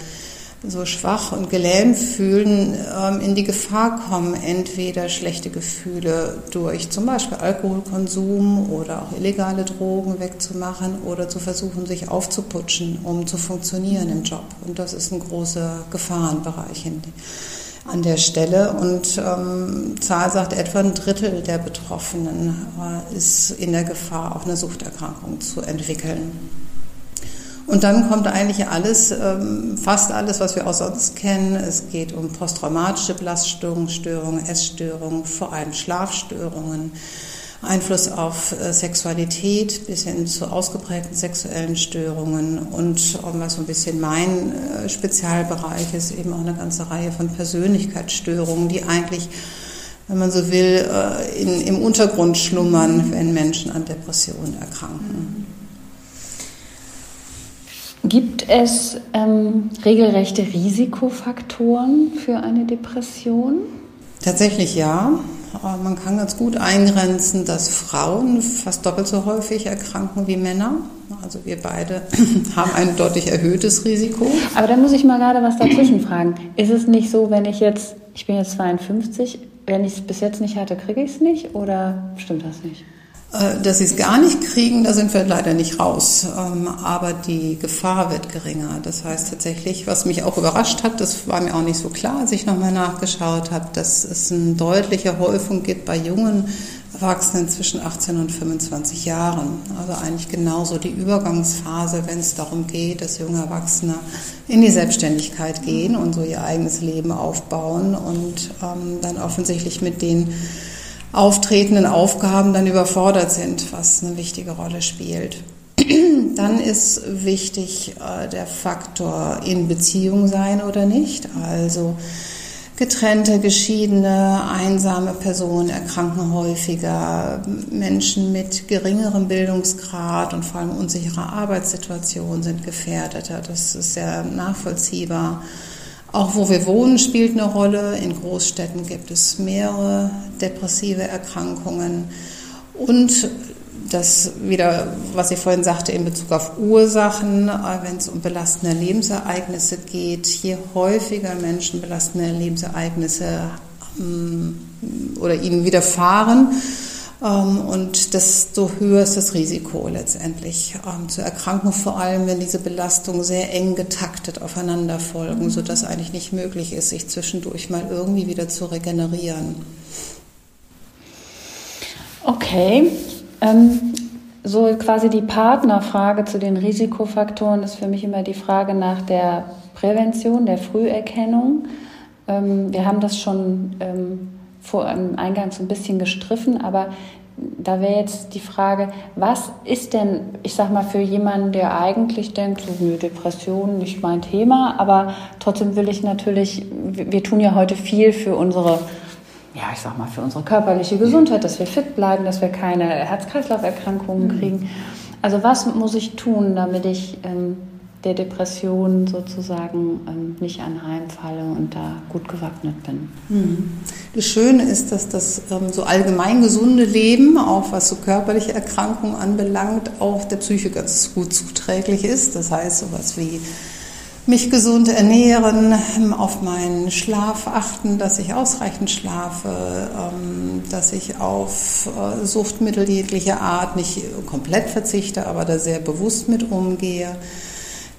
so schwach und gelähmt fühlen, ähm, in die Gefahr kommen, entweder schlechte Gefühle durch zum Beispiel Alkoholkonsum oder auch illegale Drogen wegzumachen oder zu versuchen, sich aufzuputschen, um zu funktionieren im Job. Und das ist ein großer Gefahrenbereich an der Stelle. Und ähm, Zahl sagt, etwa ein Drittel der Betroffenen äh, ist in der Gefahr, auch eine Suchterkrankung zu entwickeln. Und dann kommt eigentlich alles, ähm, fast alles, was wir auch sonst kennen. Es geht um posttraumatische Belastungsstörungen, Störungen, Essstörungen, vor allem Schlafstörungen. Einfluss auf äh, Sexualität bis hin zu ausgeprägten sexuellen Störungen und was so ein bisschen mein äh, Spezialbereich ist, eben auch eine ganze Reihe von Persönlichkeitsstörungen, die eigentlich, wenn man so will, äh, in, im Untergrund schlummern, wenn Menschen an Depressionen erkranken. Gibt es ähm, regelrechte Risikofaktoren für eine Depression? Tatsächlich ja. Man kann ganz gut eingrenzen, dass Frauen fast doppelt so häufig erkranken wie Männer. Also wir beide haben ein deutlich erhöhtes Risiko. Aber da muss ich mal gerade was dazwischen fragen. Ist es nicht so, wenn ich jetzt, ich bin jetzt 52, wenn ich es bis jetzt nicht hatte, kriege ich es nicht oder stimmt das nicht? Äh, dass sie es gar nicht kriegen, da sind wir leider nicht raus. Ähm, aber die Gefahr wird geringer. Das heißt tatsächlich, was mich auch überrascht hat, das war mir auch nicht so klar, als ich nochmal nachgeschaut habe, dass es eine deutliche Häufung gibt bei jungen Erwachsenen zwischen 18 und 25 Jahren. Also eigentlich genauso die Übergangsphase, wenn es darum geht, dass junge Erwachsene in die Selbstständigkeit gehen und so ihr eigenes Leben aufbauen und ähm, dann offensichtlich mit den auftretenden Aufgaben dann überfordert sind, was eine wichtige Rolle spielt. Dann ist wichtig äh, der Faktor in Beziehung sein oder nicht. Also getrennte, geschiedene, einsame Personen erkranken häufiger, Menschen mit geringerem Bildungsgrad und vor allem unsicherer Arbeitssituation sind gefährdeter. Das ist sehr nachvollziehbar. Auch wo wir wohnen spielt eine Rolle. In Großstädten gibt es mehrere depressive Erkrankungen. Und das wieder, was ich vorhin sagte, in Bezug auf Ursachen, äh, wenn es um belastende Lebensereignisse geht, je häufiger Menschen belastende Lebensereignisse ähm, oder ihnen widerfahren, und desto höher ist das Risiko letztendlich ähm, zu erkranken, vor allem wenn diese Belastungen sehr eng getaktet aufeinander folgen, sodass eigentlich nicht möglich ist, sich zwischendurch mal irgendwie wieder zu regenerieren. Okay. Ähm, so quasi die Partnerfrage zu den Risikofaktoren ist für mich immer die Frage nach der Prävention, der Früherkennung. Ähm, wir haben das schon ähm, vor im Eingang so ein bisschen gestriffen, aber da wäre jetzt die Frage, was ist denn, ich sag mal, für jemanden, der eigentlich denkt, so eine Depression nicht mein Thema, aber trotzdem will ich natürlich, wir tun ja heute viel für unsere, ja, ich sag mal, für unsere körperliche Gesundheit, dass wir fit bleiben, dass wir keine Herz-Kreislauf-Erkrankungen mhm. kriegen. Also was muss ich tun, damit ich ähm, der Depression sozusagen ähm, nicht anheimfalle und da gut gewappnet bin. Mhm. Das Schöne ist, dass das ähm, so allgemein gesunde Leben, auch was so körperliche Erkrankungen anbelangt, auch der Psyche ganz gut zuträglich ist. Das heißt, sowas wie mich gesund ernähren, ähm, auf meinen Schlaf achten, dass ich ausreichend schlafe, ähm, dass ich auf äh, Suchtmittel jeglicher Art nicht komplett verzichte, aber da sehr bewusst mit umgehe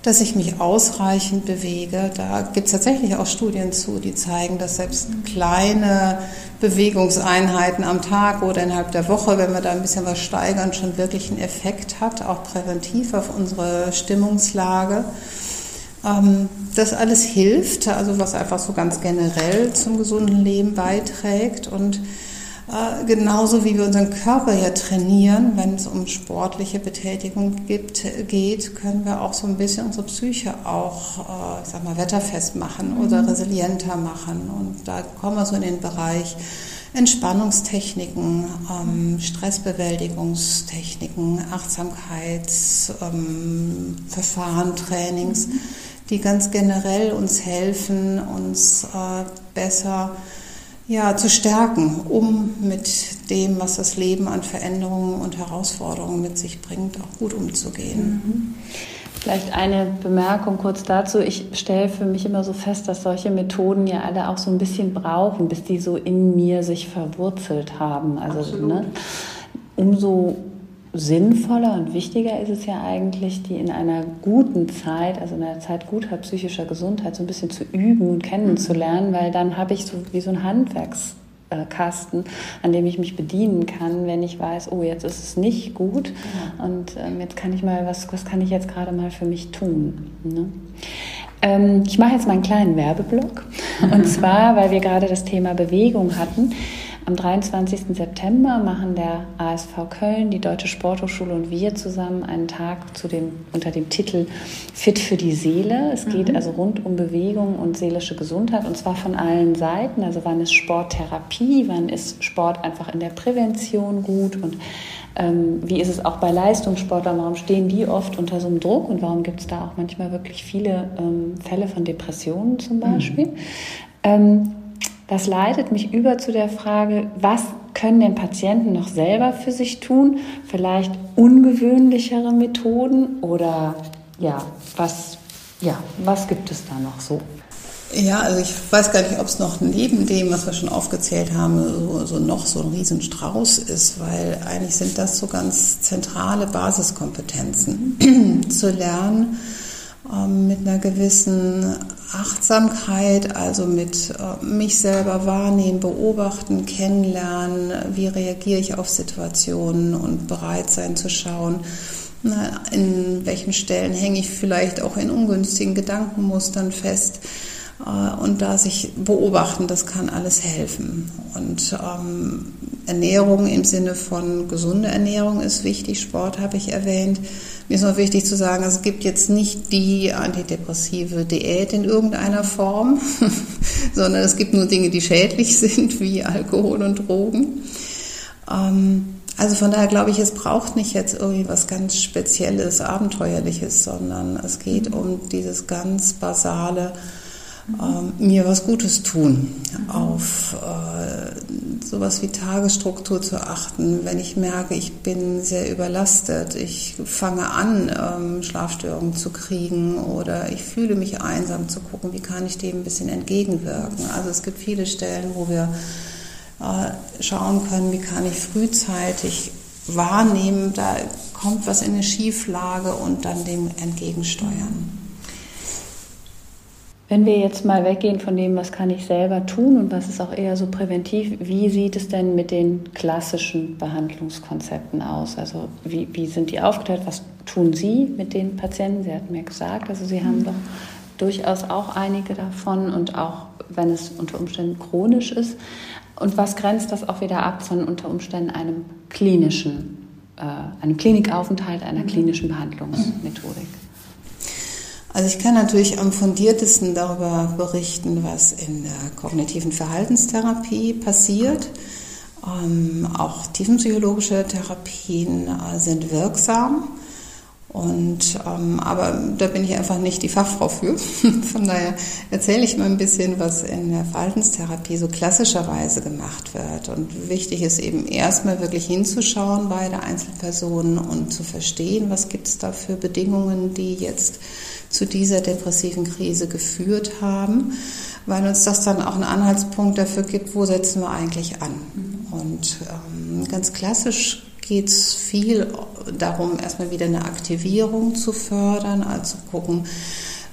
dass ich mich ausreichend bewege. Da gibt es tatsächlich auch Studien zu, die zeigen, dass selbst kleine Bewegungseinheiten am Tag oder innerhalb der Woche, wenn wir da ein bisschen was steigern, schon wirklich einen Effekt hat, auch präventiv auf unsere Stimmungslage. Ähm, das alles hilft, also was einfach so ganz generell zum gesunden Leben beiträgt und äh, genauso wie wir unseren Körper ja trainieren, wenn es um sportliche Betätigung gibt, geht, können wir auch so ein bisschen unsere Psyche auch, äh, ich sag mal, wetterfest machen oder mhm. resilienter machen. Und da kommen wir so in den Bereich Entspannungstechniken, ähm, Stressbewältigungstechniken, Achtsamkeitsverfahren, ähm, Trainings, mhm. die ganz generell uns helfen, uns äh, besser ja, zu stärken, um mit dem, was das Leben an Veränderungen und Herausforderungen mit sich bringt, auch gut umzugehen. Mhm. Vielleicht eine Bemerkung kurz dazu. Ich stelle für mich immer so fest, dass solche Methoden ja alle auch so ein bisschen brauchen, bis die so in mir sich verwurzelt haben. Also ne, umso sinnvoller und wichtiger ist es ja eigentlich, die in einer guten Zeit, also in einer Zeit guter psychischer Gesundheit, so ein bisschen zu üben und kennenzulernen, weil dann habe ich so wie so ein Handwerkskasten, an dem ich mich bedienen kann, wenn ich weiß, oh, jetzt ist es nicht gut und ähm, jetzt kann ich mal, was, was kann ich jetzt gerade mal für mich tun? Ne? Ähm, ich mache jetzt mal einen kleinen Werbeblock und zwar, weil wir gerade das Thema Bewegung hatten. Am 23. September machen der ASV Köln, die Deutsche Sporthochschule und wir zusammen einen Tag zu dem, unter dem Titel Fit für die Seele. Es geht mhm. also rund um Bewegung und seelische Gesundheit und zwar von allen Seiten. Also wann ist Sporttherapie, wann ist Sport einfach in der Prävention gut und ähm, wie ist es auch bei Leistungssportlern, warum stehen die oft unter so einem Druck und warum gibt es da auch manchmal wirklich viele ähm, Fälle von Depressionen zum Beispiel. Mhm. Ähm, das leitet mich über zu der Frage, was können denn Patienten noch selber für sich tun? Vielleicht ungewöhnlichere Methoden oder ja, was, ja, was gibt es da noch so? Ja, also ich weiß gar nicht, ob es noch neben dem, was wir schon aufgezählt haben, so, so noch so ein Riesenstrauß ist, weil eigentlich sind das so ganz zentrale Basiskompetenzen zu lernen mit einer gewissen Achtsamkeit, also mit äh, mich selber wahrnehmen, beobachten, kennenlernen, wie reagiere ich auf Situationen und bereit sein zu schauen, in welchen Stellen hänge ich vielleicht auch in ungünstigen Gedankenmustern fest. Äh, und da sich beobachten, das kann alles helfen. Und ähm, Ernährung im Sinne von gesunde Ernährung ist wichtig, Sport habe ich erwähnt. Mir ist noch wichtig zu sagen, es gibt jetzt nicht die antidepressive Diät in irgendeiner Form, sondern es gibt nur Dinge, die schädlich sind, wie Alkohol und Drogen. Ähm, also von daher glaube ich, es braucht nicht jetzt irgendwie was ganz Spezielles, Abenteuerliches, sondern es geht um dieses ganz basale, ähm, mir was Gutes tun, auf äh, sowas wie Tagesstruktur zu achten. Wenn ich merke, ich bin sehr überlastet, ich fange an, ähm, Schlafstörungen zu kriegen oder ich fühle mich einsam, zu gucken, wie kann ich dem ein bisschen entgegenwirken. Also es gibt viele Stellen, wo wir äh, schauen können, wie kann ich frühzeitig wahrnehmen, da kommt was in eine Schieflage und dann dem entgegensteuern. Wenn wir jetzt mal weggehen von dem, was kann ich selber tun und was ist auch eher so präventiv, wie sieht es denn mit den klassischen Behandlungskonzepten aus? Also wie, wie sind die aufgeteilt? Was tun Sie mit den Patienten? Sie hatten mir gesagt, also Sie haben doch durchaus auch einige davon und auch wenn es unter Umständen chronisch ist. Und was grenzt das auch wieder ab von unter Umständen einem klinischen, äh, einem Klinikaufenthalt, einer klinischen Behandlungsmethodik? Also ich kann natürlich am fundiertesten darüber berichten, was in der kognitiven Verhaltenstherapie passiert. Ähm, auch tiefenpsychologische Therapien äh, sind wirksam. Und, ähm, aber da bin ich einfach nicht die Fachfrau für. Von daher erzähle ich mal ein bisschen, was in der Verhaltenstherapie so klassischerweise gemacht wird. Und wichtig ist eben erstmal wirklich hinzuschauen bei der Einzelperson und zu verstehen, was gibt es da für Bedingungen, die jetzt zu dieser depressiven Krise geführt haben, weil uns das dann auch einen Anhaltspunkt dafür gibt, wo setzen wir eigentlich an. Und ähm, ganz klassisch geht es viel darum, erstmal wieder eine Aktivierung zu fördern, also gucken,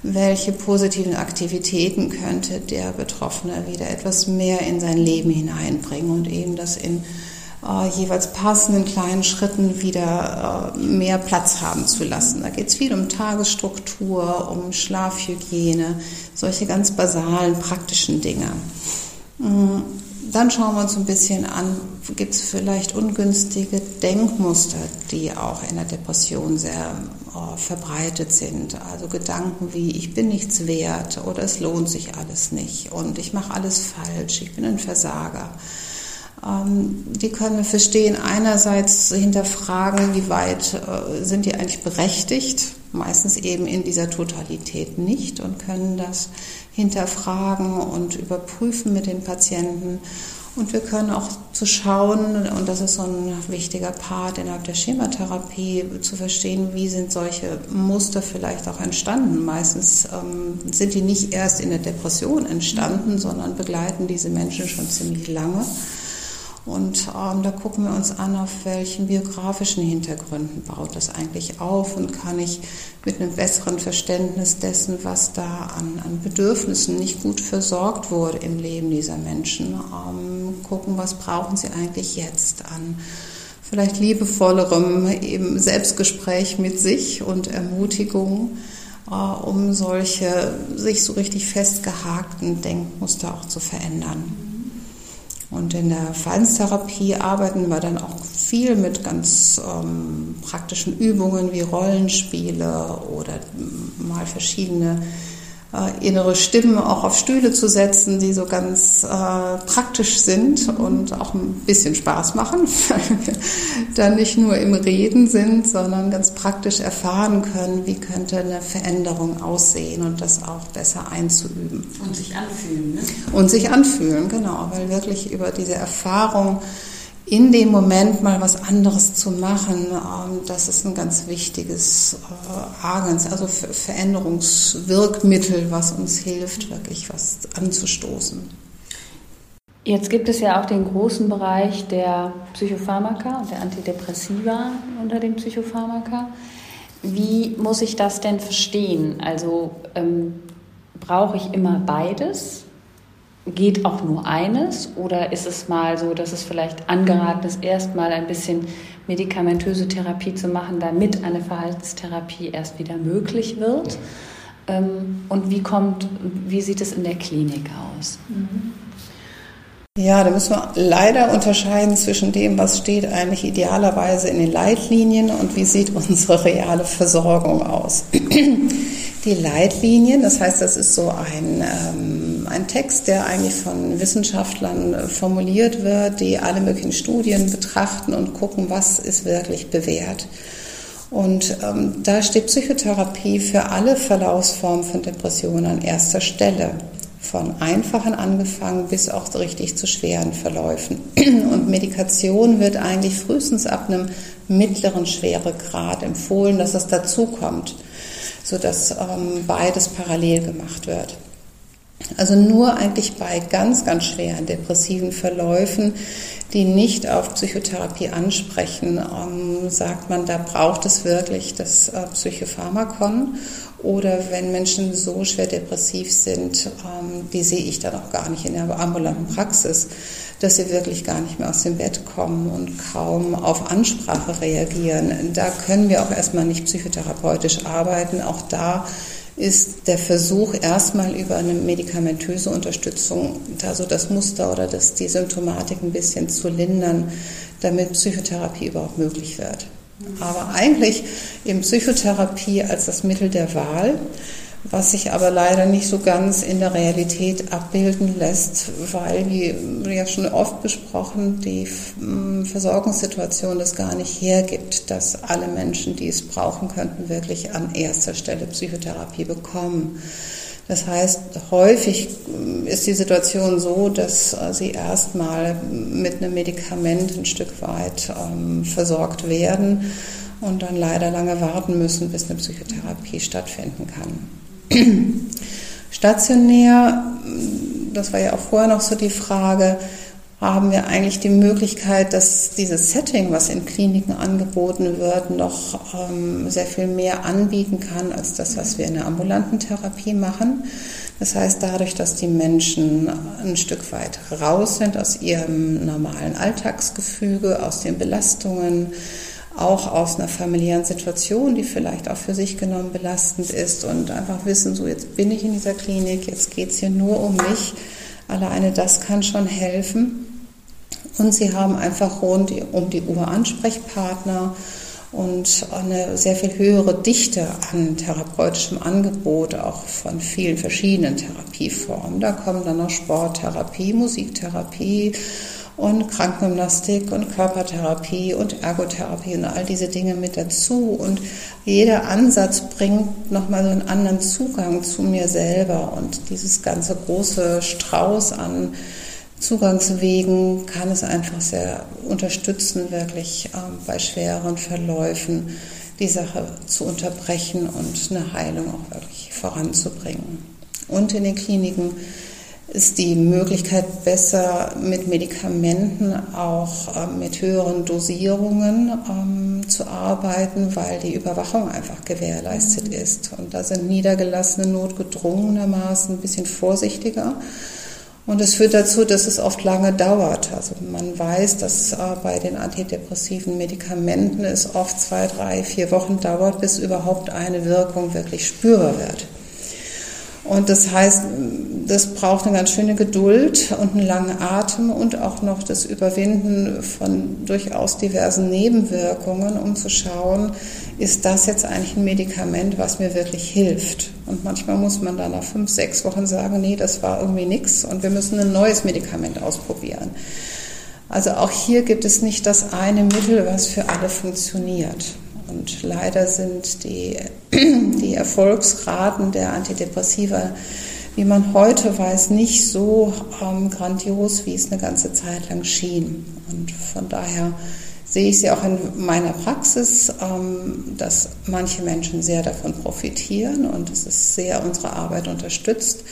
welche positiven Aktivitäten könnte der Betroffene wieder etwas mehr in sein Leben hineinbringen und eben das in äh, jeweils passenden kleinen Schritten wieder äh, mehr Platz haben zu lassen. Da geht es viel um Tagesstruktur, um Schlafhygiene, solche ganz basalen, praktischen Dinge. Dann schauen wir uns ein bisschen an, gibt es vielleicht ungünstige Denkmuster, die auch in der Depression sehr äh, verbreitet sind. Also Gedanken wie, ich bin nichts wert oder es lohnt sich alles nicht und ich mache alles falsch, ich bin ein Versager. Ähm, die können wir verstehen. Einerseits hinterfragen, wie weit äh, sind die eigentlich berechtigt, meistens eben in dieser Totalität nicht und können das hinterfragen und überprüfen mit den Patienten. Und wir können auch zu schauen, und das ist so ein wichtiger Part innerhalb der Schematherapie, zu verstehen, wie sind solche Muster vielleicht auch entstanden. Meistens ähm, sind die nicht erst in der Depression entstanden, sondern begleiten diese Menschen schon ziemlich lange. Und ähm, da gucken wir uns an, auf welchen biografischen Hintergründen baut das eigentlich auf und kann ich mit einem besseren Verständnis dessen, was da an, an Bedürfnissen nicht gut versorgt wurde im Leben dieser Menschen, ähm, gucken, was brauchen sie eigentlich jetzt an vielleicht liebevollerem eben Selbstgespräch mit sich und Ermutigung, äh, um solche sich so richtig festgehakten Denkmuster auch zu verändern. Und in der Verhaltenstherapie arbeiten wir dann auch viel mit ganz ähm, praktischen Übungen wie Rollenspiele oder mal verschiedene äh, innere Stimmen auch auf Stühle zu setzen, die so ganz äh, praktisch sind und auch ein bisschen Spaß machen, weil wir dann nicht nur im Reden sind, sondern ganz praktisch erfahren können, wie könnte eine Veränderung aussehen und das auch besser einzuüben. Und sich anfühlen. Ne? Und sich anfühlen, genau, weil wirklich über diese Erfahrung in dem Moment mal was anderes zu machen, ähm, das ist ein ganz wichtiges äh, Agens, also Veränderungswirkmittel, was uns hilft, wirklich was anzustoßen. Jetzt gibt es ja auch den großen Bereich der Psychopharmaka und der Antidepressiva unter den Psychopharmaka. Wie muss ich das denn verstehen? Also ähm, brauche ich immer beides? Geht auch nur eines oder ist es mal so, dass es vielleicht angeraten ist, erstmal ein bisschen medikamentöse Therapie zu machen, damit eine Verhaltenstherapie erst wieder möglich wird? Ähm, und wie kommt, wie sieht es in der Klinik aus? Ja, da müssen wir leider unterscheiden zwischen dem, was steht eigentlich idealerweise in den Leitlinien und wie sieht unsere reale Versorgung aus. Die Leitlinien, das heißt, das ist so ein ähm, ein Text, der eigentlich von Wissenschaftlern äh, formuliert wird, die alle möglichen Studien betrachten und gucken, was ist wirklich bewährt. Und ähm, da steht Psychotherapie für alle Verlaufsformen von Depressionen an erster Stelle. Von einfachen angefangen bis auch richtig zu schweren Verläufen. Und Medikation wird eigentlich frühestens ab einem mittleren Schweregrad empfohlen, dass es dazu kommt, sodass ähm, beides parallel gemacht wird. Also nur eigentlich bei ganz, ganz schweren depressiven Verläufen, die nicht auf Psychotherapie ansprechen, ähm, sagt man, da braucht es wirklich das äh, Psychopharmakon. Oder wenn Menschen so schwer depressiv sind, ähm, die sehe ich dann auch gar nicht in der ambulanten Praxis, dass sie wirklich gar nicht mehr aus dem Bett kommen und kaum auf Ansprache reagieren. Da können wir auch erstmal nicht psychotherapeutisch arbeiten. Auch da ist der Versuch erstmal über eine medikamentöse Unterstützung, da so das Muster oder das, die Symptomatik ein bisschen zu lindern, damit Psychotherapie überhaupt möglich wird. Aber eigentlich eben Psychotherapie als das Mittel der Wahl was sich aber leider nicht so ganz in der Realität abbilden lässt, weil, wie ja schon oft besprochen, die hm, Versorgungssituation das gar nicht hergibt, dass alle Menschen, die es brauchen könnten, wirklich an erster Stelle Psychotherapie bekommen. Das heißt, häufig hm, ist die Situation so, dass äh, sie erstmal mit einem Medikament ein Stück weit ähm, versorgt werden und dann leider lange warten müssen, bis eine Psychotherapie stattfinden kann. Stationär, das war ja auch vorher noch so die Frage, haben wir eigentlich die Möglichkeit, dass dieses Setting, was in Kliniken angeboten wird, noch ähm, sehr viel mehr anbieten kann als das, was wir in der ambulanten Therapie machen. Das heißt, dadurch, dass die Menschen ein Stück weit raus sind aus ihrem normalen Alltagsgefüge, aus den Belastungen, auch aus einer familiären Situation, die vielleicht auch für sich genommen belastend ist und einfach wissen, so jetzt bin ich in dieser Klinik, jetzt geht es hier nur um mich. Alleine das kann schon helfen. Und sie haben einfach rund um die Uhr Ansprechpartner und eine sehr viel höhere Dichte an therapeutischem Angebot, auch von vielen verschiedenen Therapieformen. Da kommen dann noch Sporttherapie, Musiktherapie und Krankengymnastik und Körpertherapie und Ergotherapie und all diese Dinge mit dazu. Und jeder Ansatz bringt nochmal so einen anderen Zugang zu mir selber und dieses ganze große Strauß an Zugangswegen kann es einfach sehr unterstützen, wirklich ähm, bei schweren Verläufen die Sache zu unterbrechen und eine Heilung auch wirklich voranzubringen. Und in den Kliniken ist die Möglichkeit besser mit Medikamenten auch äh, mit höheren Dosierungen ähm, zu arbeiten, weil die Überwachung einfach gewährleistet mhm. ist. Und da sind Niedergelassene notgedrungenermaßen ein bisschen vorsichtiger und es führt dazu, dass es oft lange dauert. Also man weiß, dass äh, bei den antidepressiven Medikamenten es oft zwei, drei, vier Wochen dauert, bis überhaupt eine Wirkung wirklich spürbar wird. Und das heißt, das braucht eine ganz schöne Geduld und einen langen Atem und auch noch das Überwinden von durchaus diversen Nebenwirkungen, um zu schauen, ist das jetzt eigentlich ein Medikament, was mir wirklich hilft. Und manchmal muss man dann nach fünf, sechs Wochen sagen, nee, das war irgendwie nichts und wir müssen ein neues Medikament ausprobieren. Also auch hier gibt es nicht das eine Mittel, was für alle funktioniert. Und leider sind die, die Erfolgsraten der Antidepressiva, wie man heute weiß, nicht so ähm, grandios, wie es eine ganze Zeit lang schien. Und von daher sehe ich sie auch in meiner Praxis, ähm, dass manche Menschen sehr davon profitieren und es ist sehr unsere Arbeit unterstützt.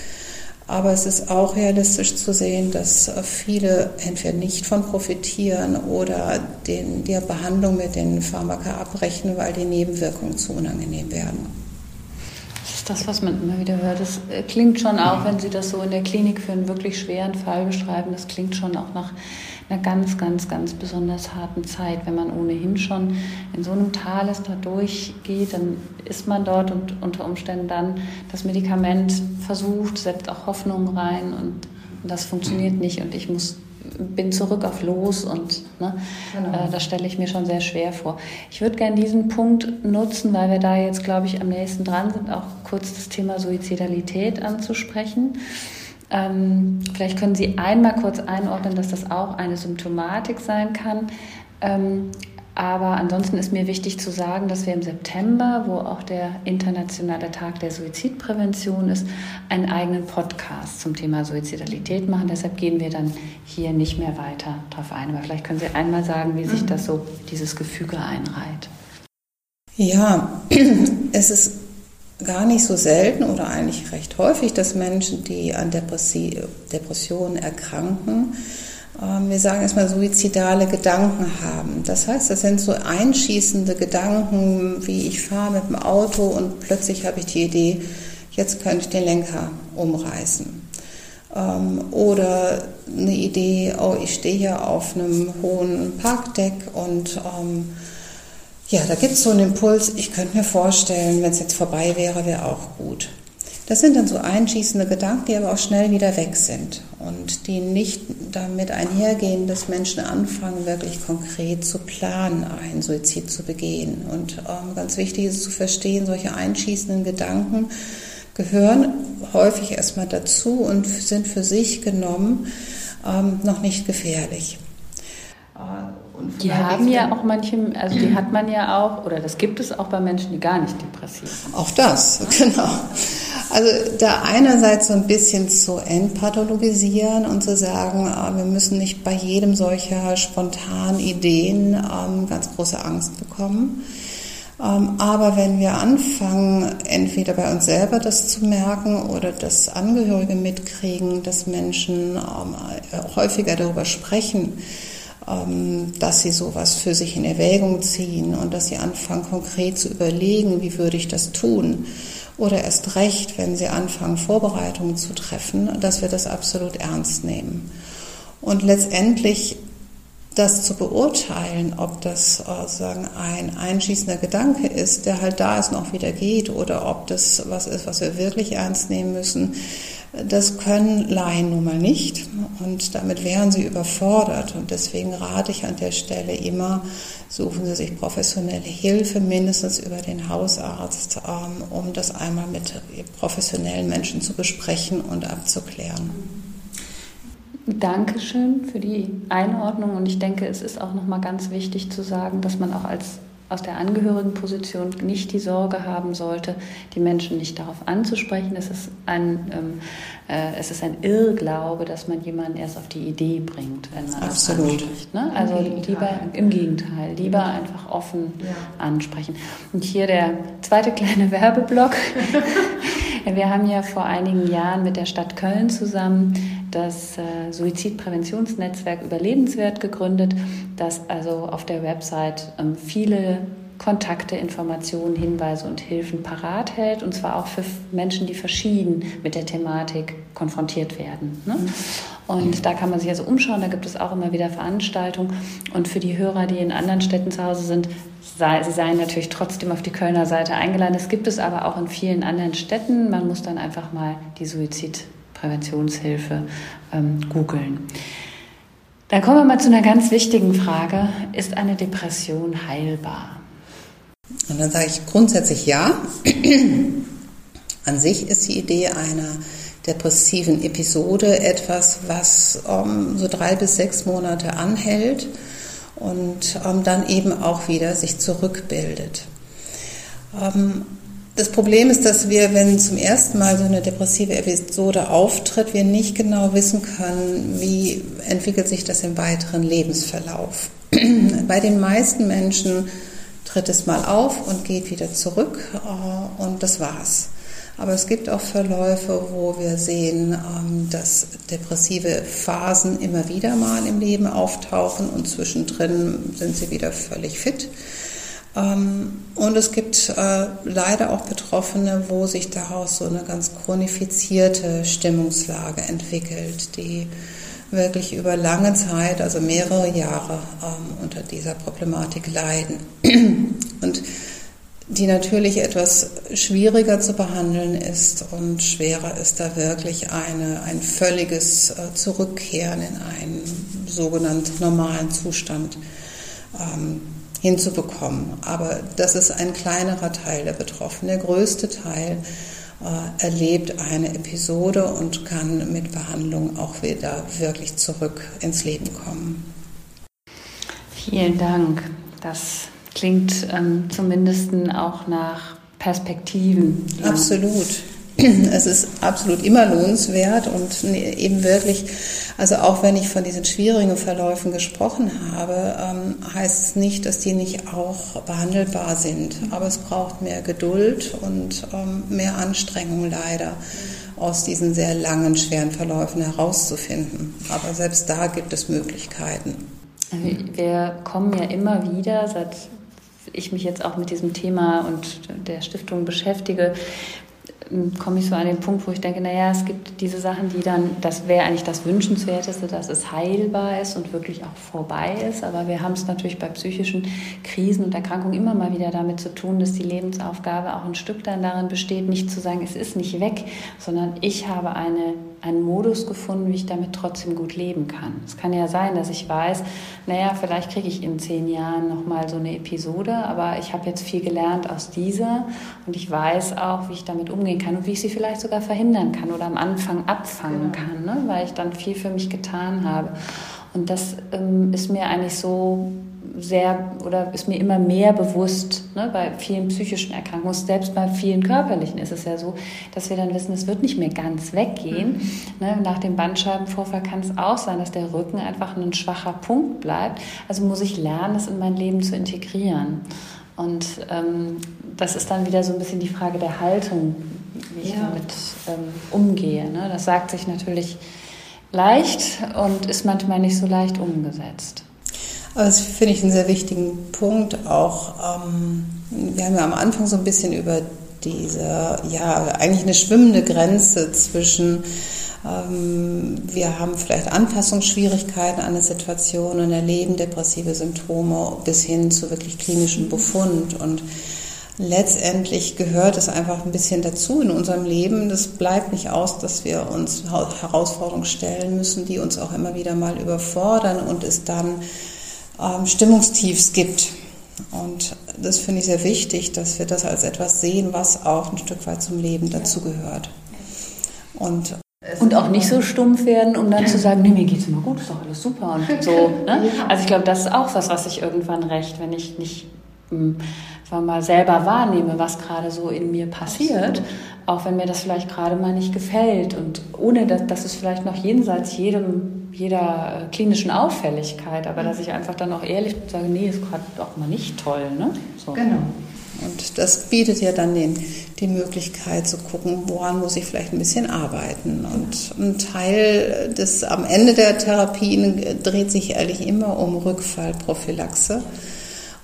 Aber es ist auch realistisch zu sehen, dass viele entweder nicht von profitieren oder den, die Behandlung mit den Pharmaka abbrechen, weil die Nebenwirkungen zu unangenehm werden. Das ist das, was man immer wieder hört. Das äh, klingt schon auch, wenn Sie das so in der Klinik für einen wirklich schweren Fall beschreiben, das klingt schon auch nach einer ganz, ganz, ganz besonders harten Zeit. Wenn man ohnehin schon in so einem Tal ist, da durchgeht, dann ist man dort und unter Umständen dann das Medikament versucht, setzt auch Hoffnung rein und das funktioniert nicht und ich muss bin zurück auf Los und ne, genau. äh, das stelle ich mir schon sehr schwer vor. Ich würde gerne diesen Punkt nutzen, weil wir da jetzt, glaube ich, am nächsten dran sind, auch kurz das Thema Suizidalität anzusprechen. Ähm, vielleicht können Sie einmal kurz einordnen, dass das auch eine Symptomatik sein kann. Ähm, aber ansonsten ist mir wichtig zu sagen, dass wir im September, wo auch der internationale Tag der Suizidprävention ist, einen eigenen Podcast zum Thema Suizidalität machen. Deshalb gehen wir dann hier nicht mehr weiter darauf ein. Aber vielleicht können Sie einmal sagen, wie sich mhm. das so, dieses Gefüge einreiht. Ja, es ist gar nicht so selten oder eigentlich recht häufig, dass Menschen, die an Depressionen erkranken, ähm, wir sagen erstmal suizidale Gedanken haben. Das heißt, das sind so einschießende Gedanken, wie ich fahre mit dem Auto und plötzlich habe ich die Idee, jetzt könnte ich den Lenker umreißen. Ähm, oder eine Idee, oh, ich stehe hier auf einem hohen Parkdeck und ähm, ja, da gibt es so einen Impuls, ich könnte mir vorstellen, wenn es jetzt vorbei wäre, wäre auch gut. Das sind dann so einschießende Gedanken, die aber auch schnell wieder weg sind und die nicht damit einhergehen, dass Menschen anfangen, wirklich konkret zu planen, einen Suizid zu begehen. Und ähm, ganz wichtig ist zu verstehen, solche einschießenden Gedanken gehören häufig erstmal dazu und sind für sich genommen ähm, noch nicht gefährlich. Die haben ja auch manche, also die hat man ja auch, oder das gibt es auch bei Menschen, die gar nicht depressiv sind. Auch das, genau. Also da einerseits so ein bisschen zu entpathologisieren und zu sagen, ah, wir müssen nicht bei jedem solcher spontanen Ideen ähm, ganz große Angst bekommen. Ähm, aber wenn wir anfangen, entweder bei uns selber das zu merken oder dass Angehörige mitkriegen, dass Menschen ähm, häufiger darüber sprechen, dass sie sowas für sich in Erwägung ziehen und dass sie anfangen, konkret zu überlegen, wie würde ich das tun. Oder erst recht, wenn sie anfangen, Vorbereitungen zu treffen, dass wir das absolut ernst nehmen. Und letztendlich das zu beurteilen, ob das äh, sagen ein einschießender Gedanke ist, der halt da ist, noch wieder geht, oder ob das was ist, was wir wirklich ernst nehmen müssen, das können Laien nun mal nicht und damit wären sie überfordert. Und deswegen rate ich an der Stelle immer, suchen Sie sich professionelle Hilfe, mindestens über den Hausarzt, ähm, um das einmal mit professionellen Menschen zu besprechen und abzuklären. Dankeschön für die Einordnung und ich denke, es ist auch nochmal ganz wichtig zu sagen, dass man auch als aus der Angehörigenposition nicht die Sorge haben sollte, die Menschen nicht darauf anzusprechen. Es ist ein, ähm, äh, es ist ein Irrglaube, dass man jemanden erst auf die Idee bringt, wenn man Absolut. das anspricht. Ne? Also Im lieber im Gegenteil, lieber einfach offen ja. ansprechen. Und hier der zweite kleine Werbeblock. Wir haben ja vor einigen Jahren mit der Stadt Köln zusammen das äh, Suizidpräventionsnetzwerk Überlebenswert gegründet, das also auf der Website ähm, viele Kontakte, Informationen, Hinweise und Hilfen parat hält und zwar auch für Menschen, die verschieden mit der Thematik konfrontiert werden. Ne? Und da kann man sich also umschauen, da gibt es auch immer wieder Veranstaltungen und für die Hörer, die in anderen Städten zu Hause sind, sei, sie seien natürlich trotzdem auf die Kölner Seite eingeladen. Es gibt es aber auch in vielen anderen Städten. Man muss dann einfach mal die Suizid Präventionshilfe ähm, googeln. Dann kommen wir mal zu einer ganz wichtigen Frage. Ist eine Depression heilbar? Und dann sage ich grundsätzlich ja. An sich ist die Idee einer depressiven Episode etwas, was um, ähm, so drei bis sechs Monate anhält und um, ähm, dann eben auch wieder sich zurückbildet. Um, das Problem ist, dass wir, wenn zum ersten Mal so eine depressive Episode auftritt, wir nicht genau wissen können, wie entwickelt sich das im weiteren Lebensverlauf. Bei den meisten Menschen tritt es mal auf und geht wieder zurück äh, und das war's. Aber es gibt auch Verläufe, wo wir sehen, ähm, dass depressive Phasen immer wieder mal im Leben auftauchen und zwischendrin sind sie wieder völlig fit. Ähm, und es gibt äh, leider auch Betroffene, wo sich daraus so eine ganz chronifizierte Stimmungslage entwickelt, die wirklich über lange Zeit, also mehrere Jahre, ähm, unter dieser Problematik leiden. Und die natürlich etwas schwieriger zu behandeln ist und schwerer ist da wirklich eine, ein völliges äh, Zurückkehren in einen sogenannten normalen Zustand ähm, hinzubekommen. Aber das ist ein kleinerer Teil der Betroffenen. Der größte Teil äh, erlebt eine Episode und kann mit Behandlung auch wieder wirklich zurück ins Leben kommen. Vielen Dank. Das klingt ähm, zumindest auch nach Perspektiven. Absolut. Es ist absolut immer lohnenswert und eben wirklich, also auch wenn ich von diesen schwierigen Verläufen gesprochen habe, ähm, heißt es nicht, dass die nicht auch behandelbar sind. Aber es braucht mehr Geduld und ähm, mehr Anstrengung leider aus diesen sehr langen, schweren Verläufen herauszufinden. Aber selbst da gibt es Möglichkeiten. Wir kommen ja immer wieder, seit ich mich jetzt auch mit diesem Thema und der Stiftung beschäftige, komme ich so an den Punkt, wo ich denke, naja, es gibt diese Sachen, die dann, das wäre eigentlich das Wünschenswerteste, dass es heilbar ist und wirklich auch vorbei ist. Aber wir haben es natürlich bei psychischen Krisen und Erkrankungen immer mal wieder damit zu tun, dass die Lebensaufgabe auch ein Stück dann darin besteht, nicht zu sagen, es ist nicht weg, sondern ich habe eine einen Modus gefunden, wie ich damit trotzdem gut leben kann. Es kann ja sein, dass ich weiß, naja, vielleicht kriege ich in zehn Jahren nochmal so eine Episode, aber ich habe jetzt viel gelernt aus dieser und ich weiß auch, wie ich damit umgehen kann und wie ich sie vielleicht sogar verhindern kann oder am Anfang abfangen kann, ne? weil ich dann viel für mich getan habe. Und das ähm, ist mir eigentlich so sehr oder ist mir immer mehr bewusst, ne, bei vielen psychischen Erkrankungen, selbst bei vielen körperlichen ist es ja so, dass wir dann wissen, es wird nicht mehr ganz weggehen. Mhm. Ne, nach dem Bandscheibenvorfall kann es auch sein, dass der Rücken einfach ein schwacher Punkt bleibt. Also muss ich lernen, das in mein Leben zu integrieren. Und ähm, das ist dann wieder so ein bisschen die Frage der Haltung, wie ich ja. damit ähm, umgehe. Ne? Das sagt sich natürlich leicht und ist manchmal nicht so leicht umgesetzt. Aber das finde ich einen sehr wichtigen Punkt auch. Ähm, wir haben ja am Anfang so ein bisschen über diese, ja, eigentlich eine schwimmende Grenze zwischen ähm, wir haben vielleicht Anpassungsschwierigkeiten an eine Situation und erleben depressive Symptome bis hin zu wirklich klinischen Befund. Und letztendlich gehört es einfach ein bisschen dazu in unserem Leben. Das bleibt nicht aus, dass wir uns Herausforderungen stellen müssen, die uns auch immer wieder mal überfordern und es dann ähm, Stimmungstiefs gibt. Und das finde ich sehr wichtig, dass wir das als etwas sehen, was auch ein Stück weit zum Leben dazugehört. Und und auch nicht so stumpf werden, um dann zu sagen, nee, mir geht's immer gut, ist doch alles super und so. Ne? Also ich glaube, das ist auch was, was ich irgendwann recht, wenn ich nicht hm, mal selber wahrnehme, was gerade so in mir passiert, auch wenn mir das vielleicht gerade mal nicht gefällt und ohne dass, dass es vielleicht noch jenseits jedem, jeder äh, klinischen Auffälligkeit, aber dass ich einfach dann auch ehrlich sage, nee, ist gerade auch mal nicht toll. Ne? So. Genau. Und das bietet ja dann den, die Möglichkeit zu gucken, woran muss ich vielleicht ein bisschen arbeiten. Und ein Teil des am Ende der Therapien dreht sich ehrlich immer um Rückfallprophylaxe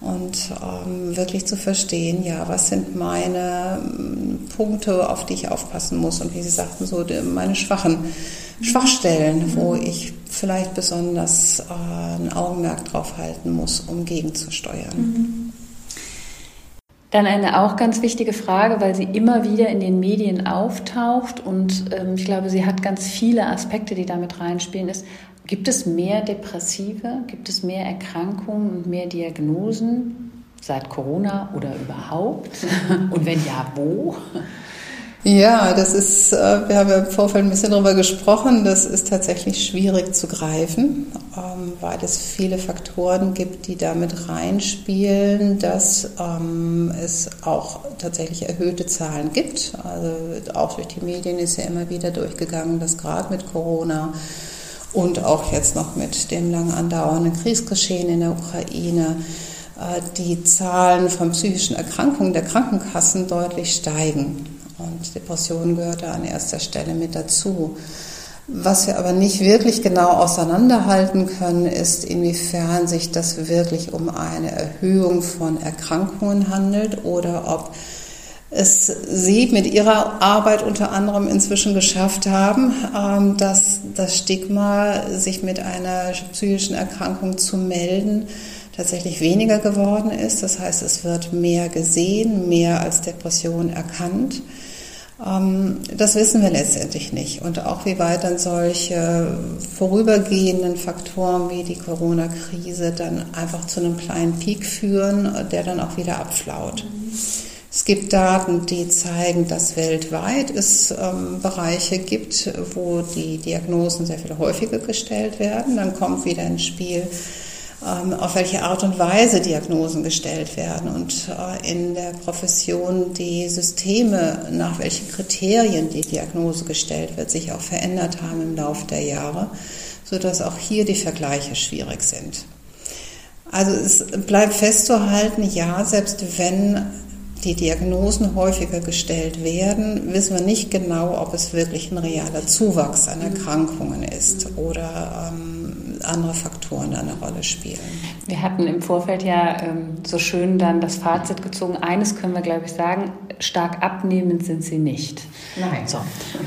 und ähm, wirklich zu verstehen, ja, was sind meine ähm, Punkte, auf die ich aufpassen muss und wie Sie sagten, so meine schwachen Schwachstellen, wo ich vielleicht besonders äh, ein Augenmerk drauf halten muss, um gegenzusteuern. Mhm. Dann eine auch ganz wichtige Frage, weil sie immer wieder in den Medien auftaucht und ähm, ich glaube, sie hat ganz viele Aspekte, die damit reinspielen, ist, gibt es mehr Depressive, gibt es mehr Erkrankungen und mehr Diagnosen seit Corona oder überhaupt? und wenn ja, wo? Ja, das ist, äh, wir haben ja im Vorfeld ein bisschen darüber gesprochen, das ist tatsächlich schwierig zu greifen, ähm, weil es viele Faktoren gibt, die damit reinspielen, dass ähm, es auch tatsächlich erhöhte Zahlen gibt. Also auch durch die Medien ist ja immer wieder durchgegangen, dass gerade mit Corona und auch jetzt noch mit dem lang andauernden Kriegsgeschehen in der Ukraine äh, die Zahlen von psychischen Erkrankungen der Krankenkassen deutlich steigen. Und Depression gehört da an erster Stelle mit dazu. Was wir aber nicht wirklich genau auseinanderhalten können, ist, inwiefern sich das wirklich um eine Erhöhung von Erkrankungen handelt oder ob es Sie mit Ihrer Arbeit unter anderem inzwischen geschafft haben, ähm, dass das Stigma, sich mit einer psychischen Erkrankung zu melden, tatsächlich weniger geworden ist. Das heißt, es wird mehr gesehen, mehr als Depression erkannt. Ähm, das wissen wir letztendlich nicht. Und auch wie weit dann solche vorübergehenden Faktoren wie die Corona-Krise dann einfach zu einem kleinen Peak führen, der dann auch wieder abflaut. Es gibt Daten, die zeigen, dass weltweit es ähm, Bereiche gibt, wo die Diagnosen sehr viel häufiger gestellt werden. Dann kommt wieder ins Spiel, ähm, auf welche Art und Weise Diagnosen gestellt werden und äh, in der Profession die Systeme, nach welchen Kriterien die Diagnose gestellt wird, sich auch verändert haben im Laufe der Jahre, sodass auch hier die Vergleiche schwierig sind. Also es bleibt festzuhalten, ja, selbst wenn die Diagnosen häufiger gestellt werden, wissen wir nicht genau, ob es wirklich ein realer Zuwachs an Erkrankungen ist oder ähm, andere Faktoren eine Rolle spielen. Wir hatten im Vorfeld ja ähm, so schön dann das Fazit gezogen. Eines können wir, glaube ich, sagen, stark abnehmend sind sie nicht. Nein. So.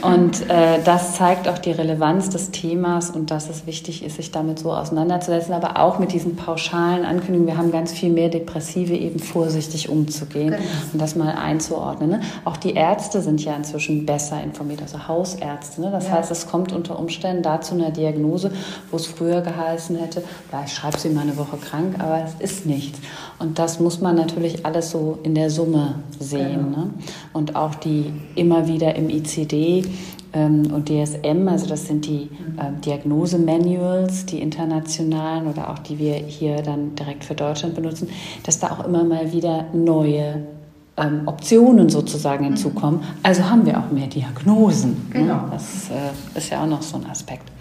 Und äh, das zeigt auch die Relevanz des Themas und dass es wichtig ist, sich damit so auseinanderzusetzen, aber auch mit diesen pauschalen Ankündigungen. Wir haben ganz viel mehr Depressive eben vorsichtig umzugehen genau. und das mal einzuordnen. Ne? Auch die Ärzte sind ja inzwischen besser informiert, also Hausärzte. Ne? Das ja. heißt, es kommt unter Umständen dazu einer Diagnose, wo es früher geheißen hätte, ja, ich schreibe sie mal eine Woche krank, aber es ist nichts. Und das muss man natürlich alles so in der Summe sehen. Genau. Ne? Und auch die immer wieder im ICD ähm, und DSM, also das sind die äh, Diagnosemanuals, die internationalen oder auch die wir hier dann direkt für Deutschland benutzen, dass da auch immer mal wieder neue ähm, Optionen sozusagen hinzukommen. Also haben wir auch mehr Diagnosen. Ne? Genau. Ne? Das äh, ist ja auch noch so ein Aspekt.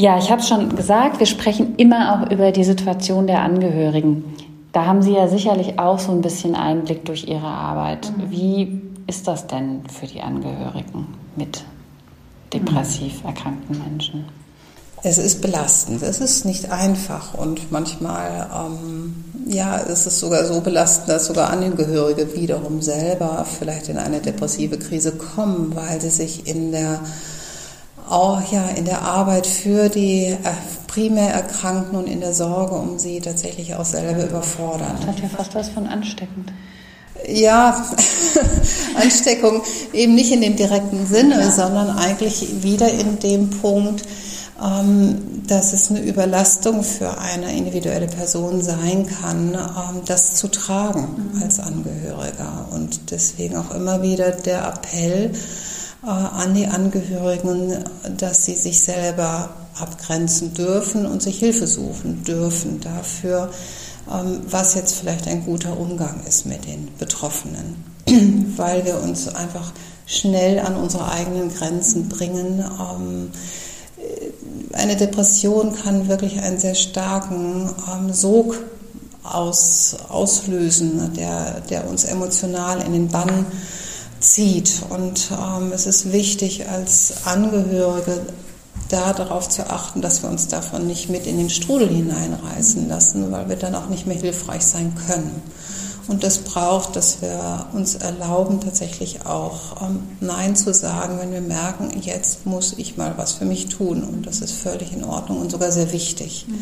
Ja, ich habe es schon gesagt, wir sprechen immer auch über die Situation der Angehörigen. da haben Sie ja sicherlich auch so ein bisschen Einblick durch Ihre Arbeit. Mhm. Wie ist das denn für die Angehörigen mit depressiv erkrankten Menschen? Es ist belastend, es ist nicht einfach und manchmal, ähm, ja, es ist sogar so belastend, dass sogar Angehörige wiederum selber vielleicht in eine depressive Krise kommen, weil sie sich in der auch ja in der Arbeit für die äh, primär Erkrankten und in der Sorge um sie tatsächlich auch selber überfordern. Das hat ja fast was von ansteckend. Ja, Ansteckung eben nicht in dem direkten Sinne, ja. sondern eigentlich wieder in dem Punkt, ähm, dass es eine Überlastung für eine individuelle Person sein kann, ähm, das zu tragen mhm. als Angehöriger. Und deswegen auch immer wieder der Appell an die Angehörigen, dass sie sich selber abgrenzen dürfen und sich Hilfe suchen dürfen dafür, ähm, was jetzt vielleicht ein guter Umgang ist mit den Betroffenen, weil wir uns einfach schnell an unsere eigenen Grenzen bringen. Ähm, eine Depression kann wirklich einen sehr starken ähm, Sog aus, auslösen, der, der uns emotional in den Bann zieht. Und ähm, es ist wichtig, als Angehörige da darauf zu achten, dass wir uns davon nicht mit in den Strudel hineinreißen lassen, weil wir dann auch nicht mehr hilfreich sein können. Und das braucht, dass wir uns erlauben, tatsächlich auch ähm, Nein zu sagen, wenn wir merken, jetzt muss ich mal was für mich tun. Und das ist völlig in Ordnung und sogar sehr wichtig. Mhm.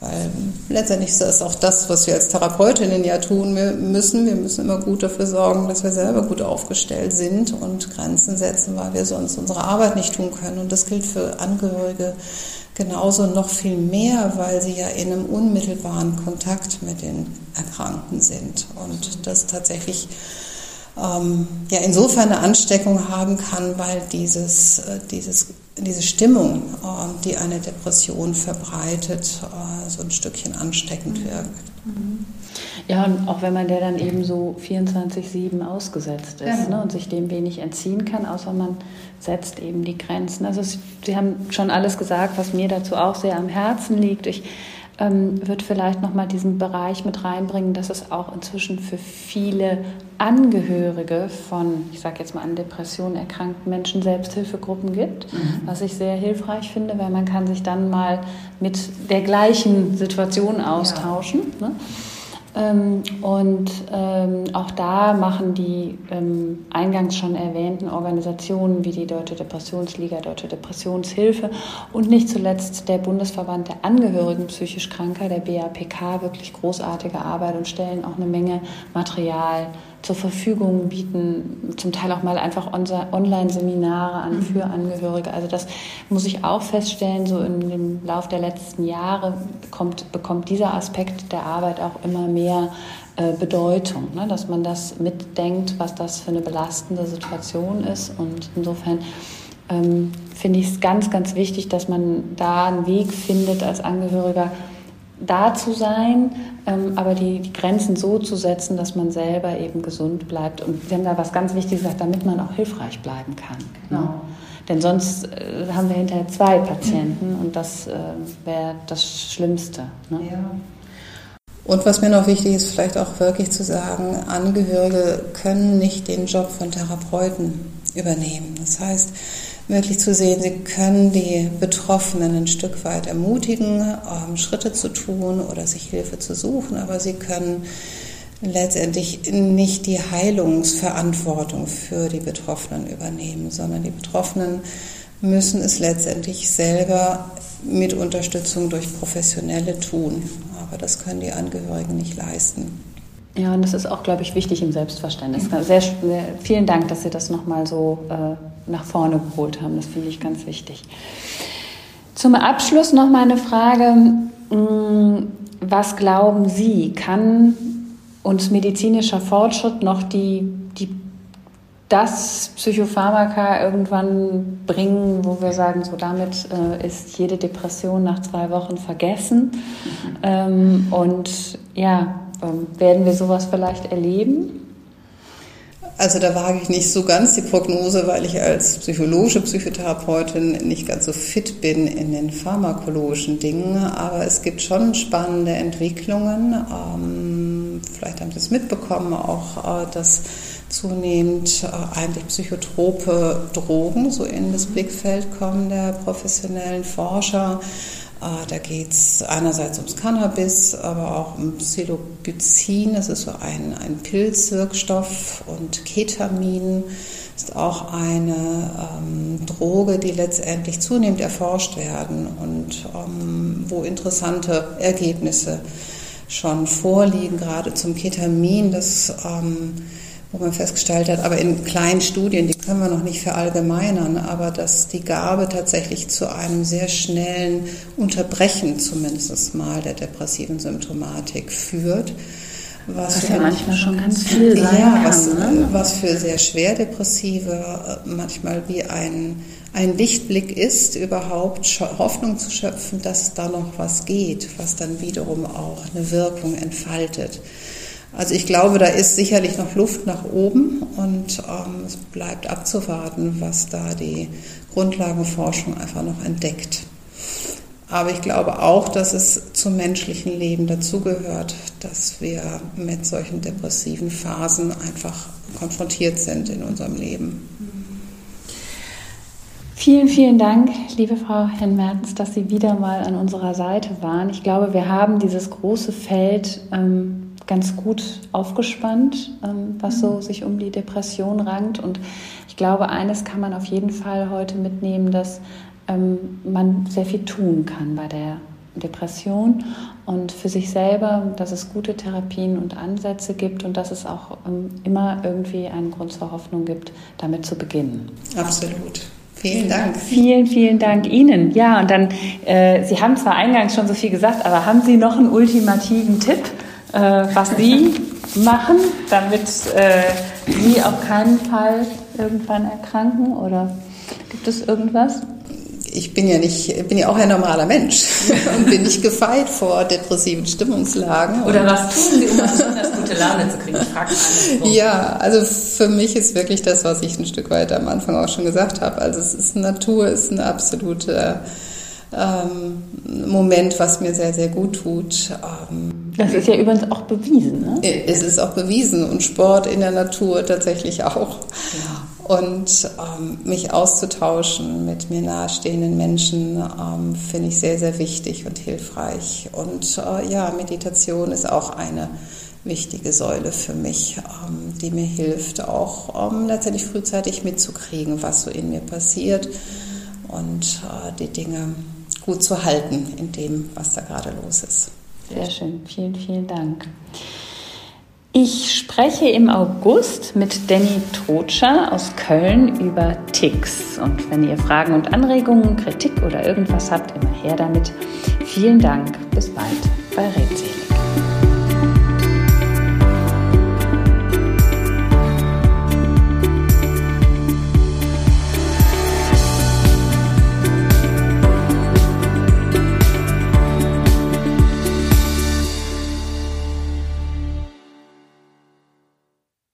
Weil letztendlich ist das auch das, was wir als Therapeutinnen ja tun müssen. Wir müssen immer gut dafür sorgen, dass wir selber gut aufgestellt sind und Grenzen setzen, weil wir sonst unsere Arbeit nicht tun können. Und das gilt für Angehörige genauso noch viel mehr, weil sie ja in einem unmittelbaren Kontakt mit den Erkrankten sind. Und das tatsächlich ähm, ja insofern eine Ansteckung haben kann, weil dieses, äh, dieses, diese Stimmung, äh, die eine Depression verbreitet, äh, so ein Stückchen ansteckend mhm. wirkt. Ja, und auch wenn man der dann eben so 24-7 ausgesetzt ist ja. ne, und sich dem wenig entziehen kann, außer man setzt eben die Grenzen. Also es, Sie haben schon alles gesagt, was mir dazu auch sehr am Herzen liegt. Ich ähm, wird vielleicht nochmal diesen Bereich mit reinbringen, dass es auch inzwischen für viele Angehörige von, ich sage jetzt mal an Depressionen erkrankten Menschen Selbsthilfegruppen gibt, mhm. was ich sehr hilfreich finde, weil man kann sich dann mal mit der gleichen Situation austauschen. Ja. Ne? Ähm, und ähm, auch da machen die ähm, eingangs schon erwähnten Organisationen wie die Deutsche Depressionsliga, Deutsche Depressionshilfe und nicht zuletzt der Bundesverband der Angehörigen psychisch Kranker, der BAPK, wirklich großartige Arbeit und stellen auch eine Menge Material zur Verfügung bieten, zum Teil auch mal einfach Online-Seminare an mhm. für Angehörige. Also das muss ich auch feststellen, so im Lauf der letzten Jahre kommt, bekommt dieser Aspekt der Arbeit auch immer mehr äh, Bedeutung, ne? dass man das mitdenkt, was das für eine belastende Situation ist. Und insofern ähm, finde ich es ganz, ganz wichtig, dass man da einen Weg findet als Angehöriger, da zu sein, ähm, aber die, die, Grenzen so zu setzen, dass man selber eben gesund bleibt. Und Sie haben da was ganz Wichtiges gesagt, damit man auch hilfreich bleiben kann. Genau. Ne? Denn sonst äh, haben wir hinterher zwei Patienten und das äh, wäre das Schlimmste. Ne? Ja. Und was mir noch wichtig ist, vielleicht auch wirklich zu sagen, Angehörige können nicht den Job von Therapeuten übernehmen. Das heißt, wirklich zu sehen, sie können die Betroffenen ein Stück weit ermutigen, ähm, Schritte zu tun oder sich Hilfe zu suchen, aber sie können letztendlich nicht die Heilungsverantwortung für die Betroffenen übernehmen, sondern die Betroffenen müssen es letztendlich selber mit Unterstützung durch Professionelle tun. Aber das können die Angehörigen nicht leisten. Ja, und das ist auch, glaube ich, wichtig im Selbstverständnis. Sehr, sehr vielen Dank, dass Sie das nochmal so äh, nach vorne geholt haben. Das finde ich ganz wichtig. Zum Abschluss noch mal eine Frage. Mm, was glauben Sie, kann uns medizinischer Fortschritt noch die, die, das Psychopharmaka irgendwann bringen, wo wir sagen, so damit äh, ist jede Depression nach zwei Wochen vergessen? Mhm. Ähm, und ja, ähm, werden wir sowas vielleicht erleben? Also da wage ich nicht so ganz die Prognose, weil ich als psychologische Psychotherapeutin nicht ganz so fit bin in den pharmakologischen Dingen. Aber es gibt schon spannende Entwicklungen. Ähm, vielleicht haben Sie es mitbekommen, auch, äh, dass zunehmend äh, eigentlich psychotrope Drogen so in das Blickfeld kommen der professionellen Forscher. Äh, da geht es einerseits ums Cannabis, aber auch um Psilocybin, das ist so ein, ein Pilzwirkstoff, und Ketamin ist auch eine ähm, Droge, die letztendlich zunehmend erforscht werden und ähm, wo interessante Ergebnisse schon vorliegen, gerade zum Ketamin, das ähm, wo man festgestellt hat, aber in kleinen Studien, die können wir noch nicht verallgemeinern, aber dass die Gabe tatsächlich zu einem sehr schnellen Unterbrechen zumindest mal der depressiven Symptomatik führt. Was, was ja manchmal schon ganz viel sein ja, was, ne? was für sehr schwer Depressive äh, manchmal wie ein, ein Lichtblick ist, überhaupt Hoffnung zu schöpfen, dass da noch was geht, was dann wiederum auch eine Wirkung entfaltet. Also ich glaube, da ist sicherlich noch Luft nach oben und ähm, es bleibt abzuwarten, was da die Grundlagenforschung einfach noch entdeckt. Aber ich glaube auch, dass es zum menschlichen Leben dazugehört, dass wir mit solchen depressiven Phasen einfach konfrontiert sind in unserem Leben. Vielen, vielen Dank, liebe Frau Herrn Mertens, dass Sie wieder mal an unserer Seite waren. Ich glaube, wir haben dieses große Feld ähm, ganz gut aufgespannt, ähm, was so mhm. sich um die Depression rankt. Und ich glaube, eines kann man auf jeden Fall heute mitnehmen, dass ähm, man sehr viel tun kann bei der Depression und für sich selber, dass es gute Therapien und Ansätze gibt und dass es auch ähm, immer irgendwie einen Grund zur Hoffnung gibt, damit zu beginnen. Absolut. Vielen Dank. Vielen, vielen Dank Ihnen. Ja, und dann, äh, Sie haben zwar eingangs schon so viel gesagt, aber haben Sie noch einen ultimativen Tipp? Äh, was Sie machen, damit äh, Sie auf keinen Fall irgendwann erkranken? Oder gibt es irgendwas? ich bin ja nicht, bin ja auch ein normaler Mensch und bin nicht gefeit vor depressiven Stimmungslagen. Oder was tun Sie, um besonders gute Laune zu kriegen? Ich frage Ja, also für mich ist wirklich das, was ich ein Stück weit am Anfang auch schon gesagt habe. Also es ist Natur, ist eine absolute ähm, Moment, was mir sehr, sehr gut tut. Ähm, das ist ja übrigens auch bewiesen, ne? Es ist auch bewiesen und Sport in der Natur tatsächlich auch. Ja. Und ähm, mich auszutauschen mit mir nahestehenden Menschen ähm, finde ich sehr, sehr wichtig und hilfreich. Und äh, ja, Meditation ist auch eine wichtige Säule für mich, ähm, die mir hilft, auch ähm, letztendlich frühzeitig mitzukriegen, was so in mir passiert und äh, die Dinge gut zu halten in dem, was da gerade los ist. Sehr schön, vielen, vielen Dank. Ich spreche im August mit Danny Trotscher aus Köln über Ticks. Und wenn ihr Fragen und Anregungen, Kritik oder irgendwas habt, immer her damit. Vielen Dank. Bis bald bei Redselig.